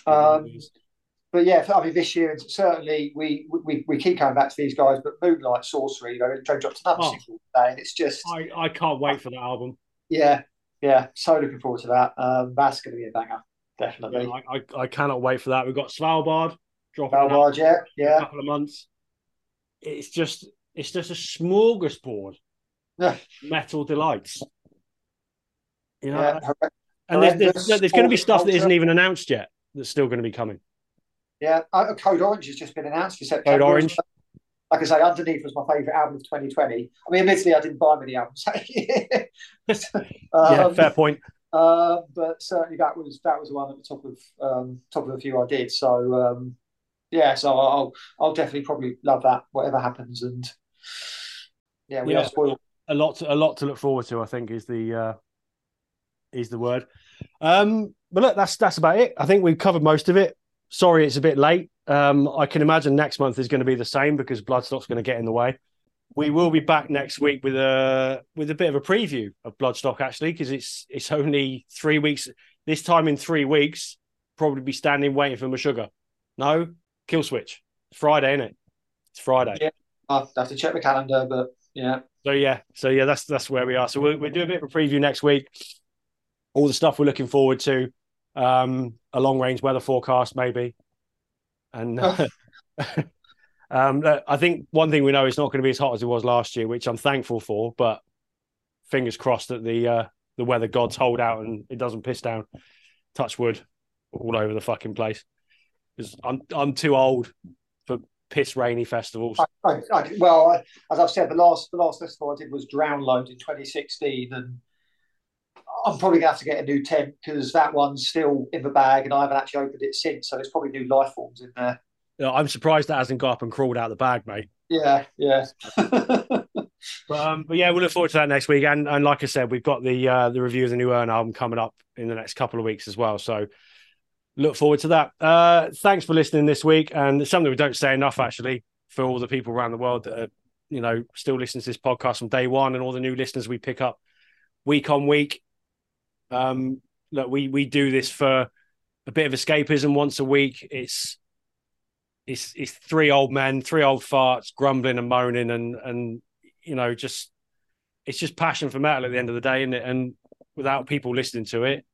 Um, but yeah, I mean, this year certainly we we, we keep coming back to these guys, but Moonlight Sorcery, you know, they dropped another Oh. single today, and it's just I I can't wait for that album. yeah, yeah. So looking forward to that. Um, that's going to be a banger, definitely. Yeah, I, I I cannot wait for that. We've got Svalbard dropping out Svalbard, yeah, in a couple of months. It's just it's just a smorgasbord metal delights. You know, Yeah, and there's, there's, horrendous there's going to be stuff that culture. isn't even announced yet that's still going to be coming. yeah. Uh, Code Orange has just been announced for September. Code Orange. Like I say, Underneath was my favourite album of 2020. I mean, admittedly, I didn't buy many albums that year. yeah, Um, fair point. uh, but certainly that was that was the one at the top of um, top of the few I did. So um, yeah, so I'll I'll definitely probably love that whatever happens. And yeah, we Yeah. are spoiled. A lot, to, a lot to look forward to. I think is the uh, is the word. Um, but look, that's that's about it. I think we've covered most of it. Sorry, it's a bit late. Um, I can imagine next month is going to be the same because Bloodstock's going to get in the way. We will be back next week with a with a bit of a preview of Bloodstock actually because it's it's only three weeks. This time in three weeks, probably be standing waiting for Meshuggah. No, Killswitch. It's Friday, isn't it? It's Friday. Yeah. I have to check the calendar, but yeah. So yeah, so yeah, that's that's where we are. So we'll, we'll do a bit of a preview next week. All the stuff we're looking forward to, um, a long range weather forecast maybe, and uh, um, I think one thing we know is not going to be as hot as it was last year, which I'm thankful for. But fingers crossed that the uh, the weather gods hold out and it doesn't piss down. Touch wood, all over the fucking place. Because I'm I'm too old for piss rainy festivals. I, I, I, well, as I've said, the last the last festival I did was Drownload in 2016, and I'm probably gonna have to get a new tent because that one's still in the bag, and I haven't actually opened it since. So there's probably new life forms in there. I'm surprised that hasn't got up and crawled out the bag, mate. Yeah, yeah. but, um, but yeah, we'll look forward to that next week. And and like I said, we've got the uh, the review of the new Urne album coming up in the next couple of weeks as well. So look forward to that. Uh, thanks for listening this week, and something we don't say enough actually for all the people around the world that are, you know still listening to this podcast from day one, and all the new listeners we pick up week on week. Um, look, we we do this for a bit of escapism once a week. It's it's it's three old men, three old farts grumbling and moaning, and and you know just it's just passion for metal at the end of the day, isn't it? And without people listening to it,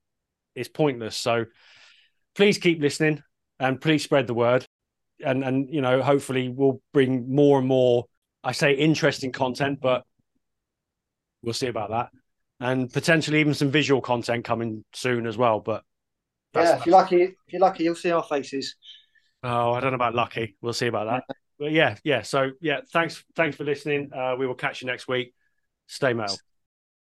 it's pointless. So please keep listening and please spread the word. And and you know, hopefully we'll bring more and more, I say interesting content, but we'll see about that. And potentially even some visual content coming soon as well. But yeah, if you're lucky, if you're lucky, you'll see our faces. Oh, I don't know about lucky. We'll see about that. But yeah, yeah. So yeah, thanks, thanks for listening. Uh, we will catch you next week. Stay metal.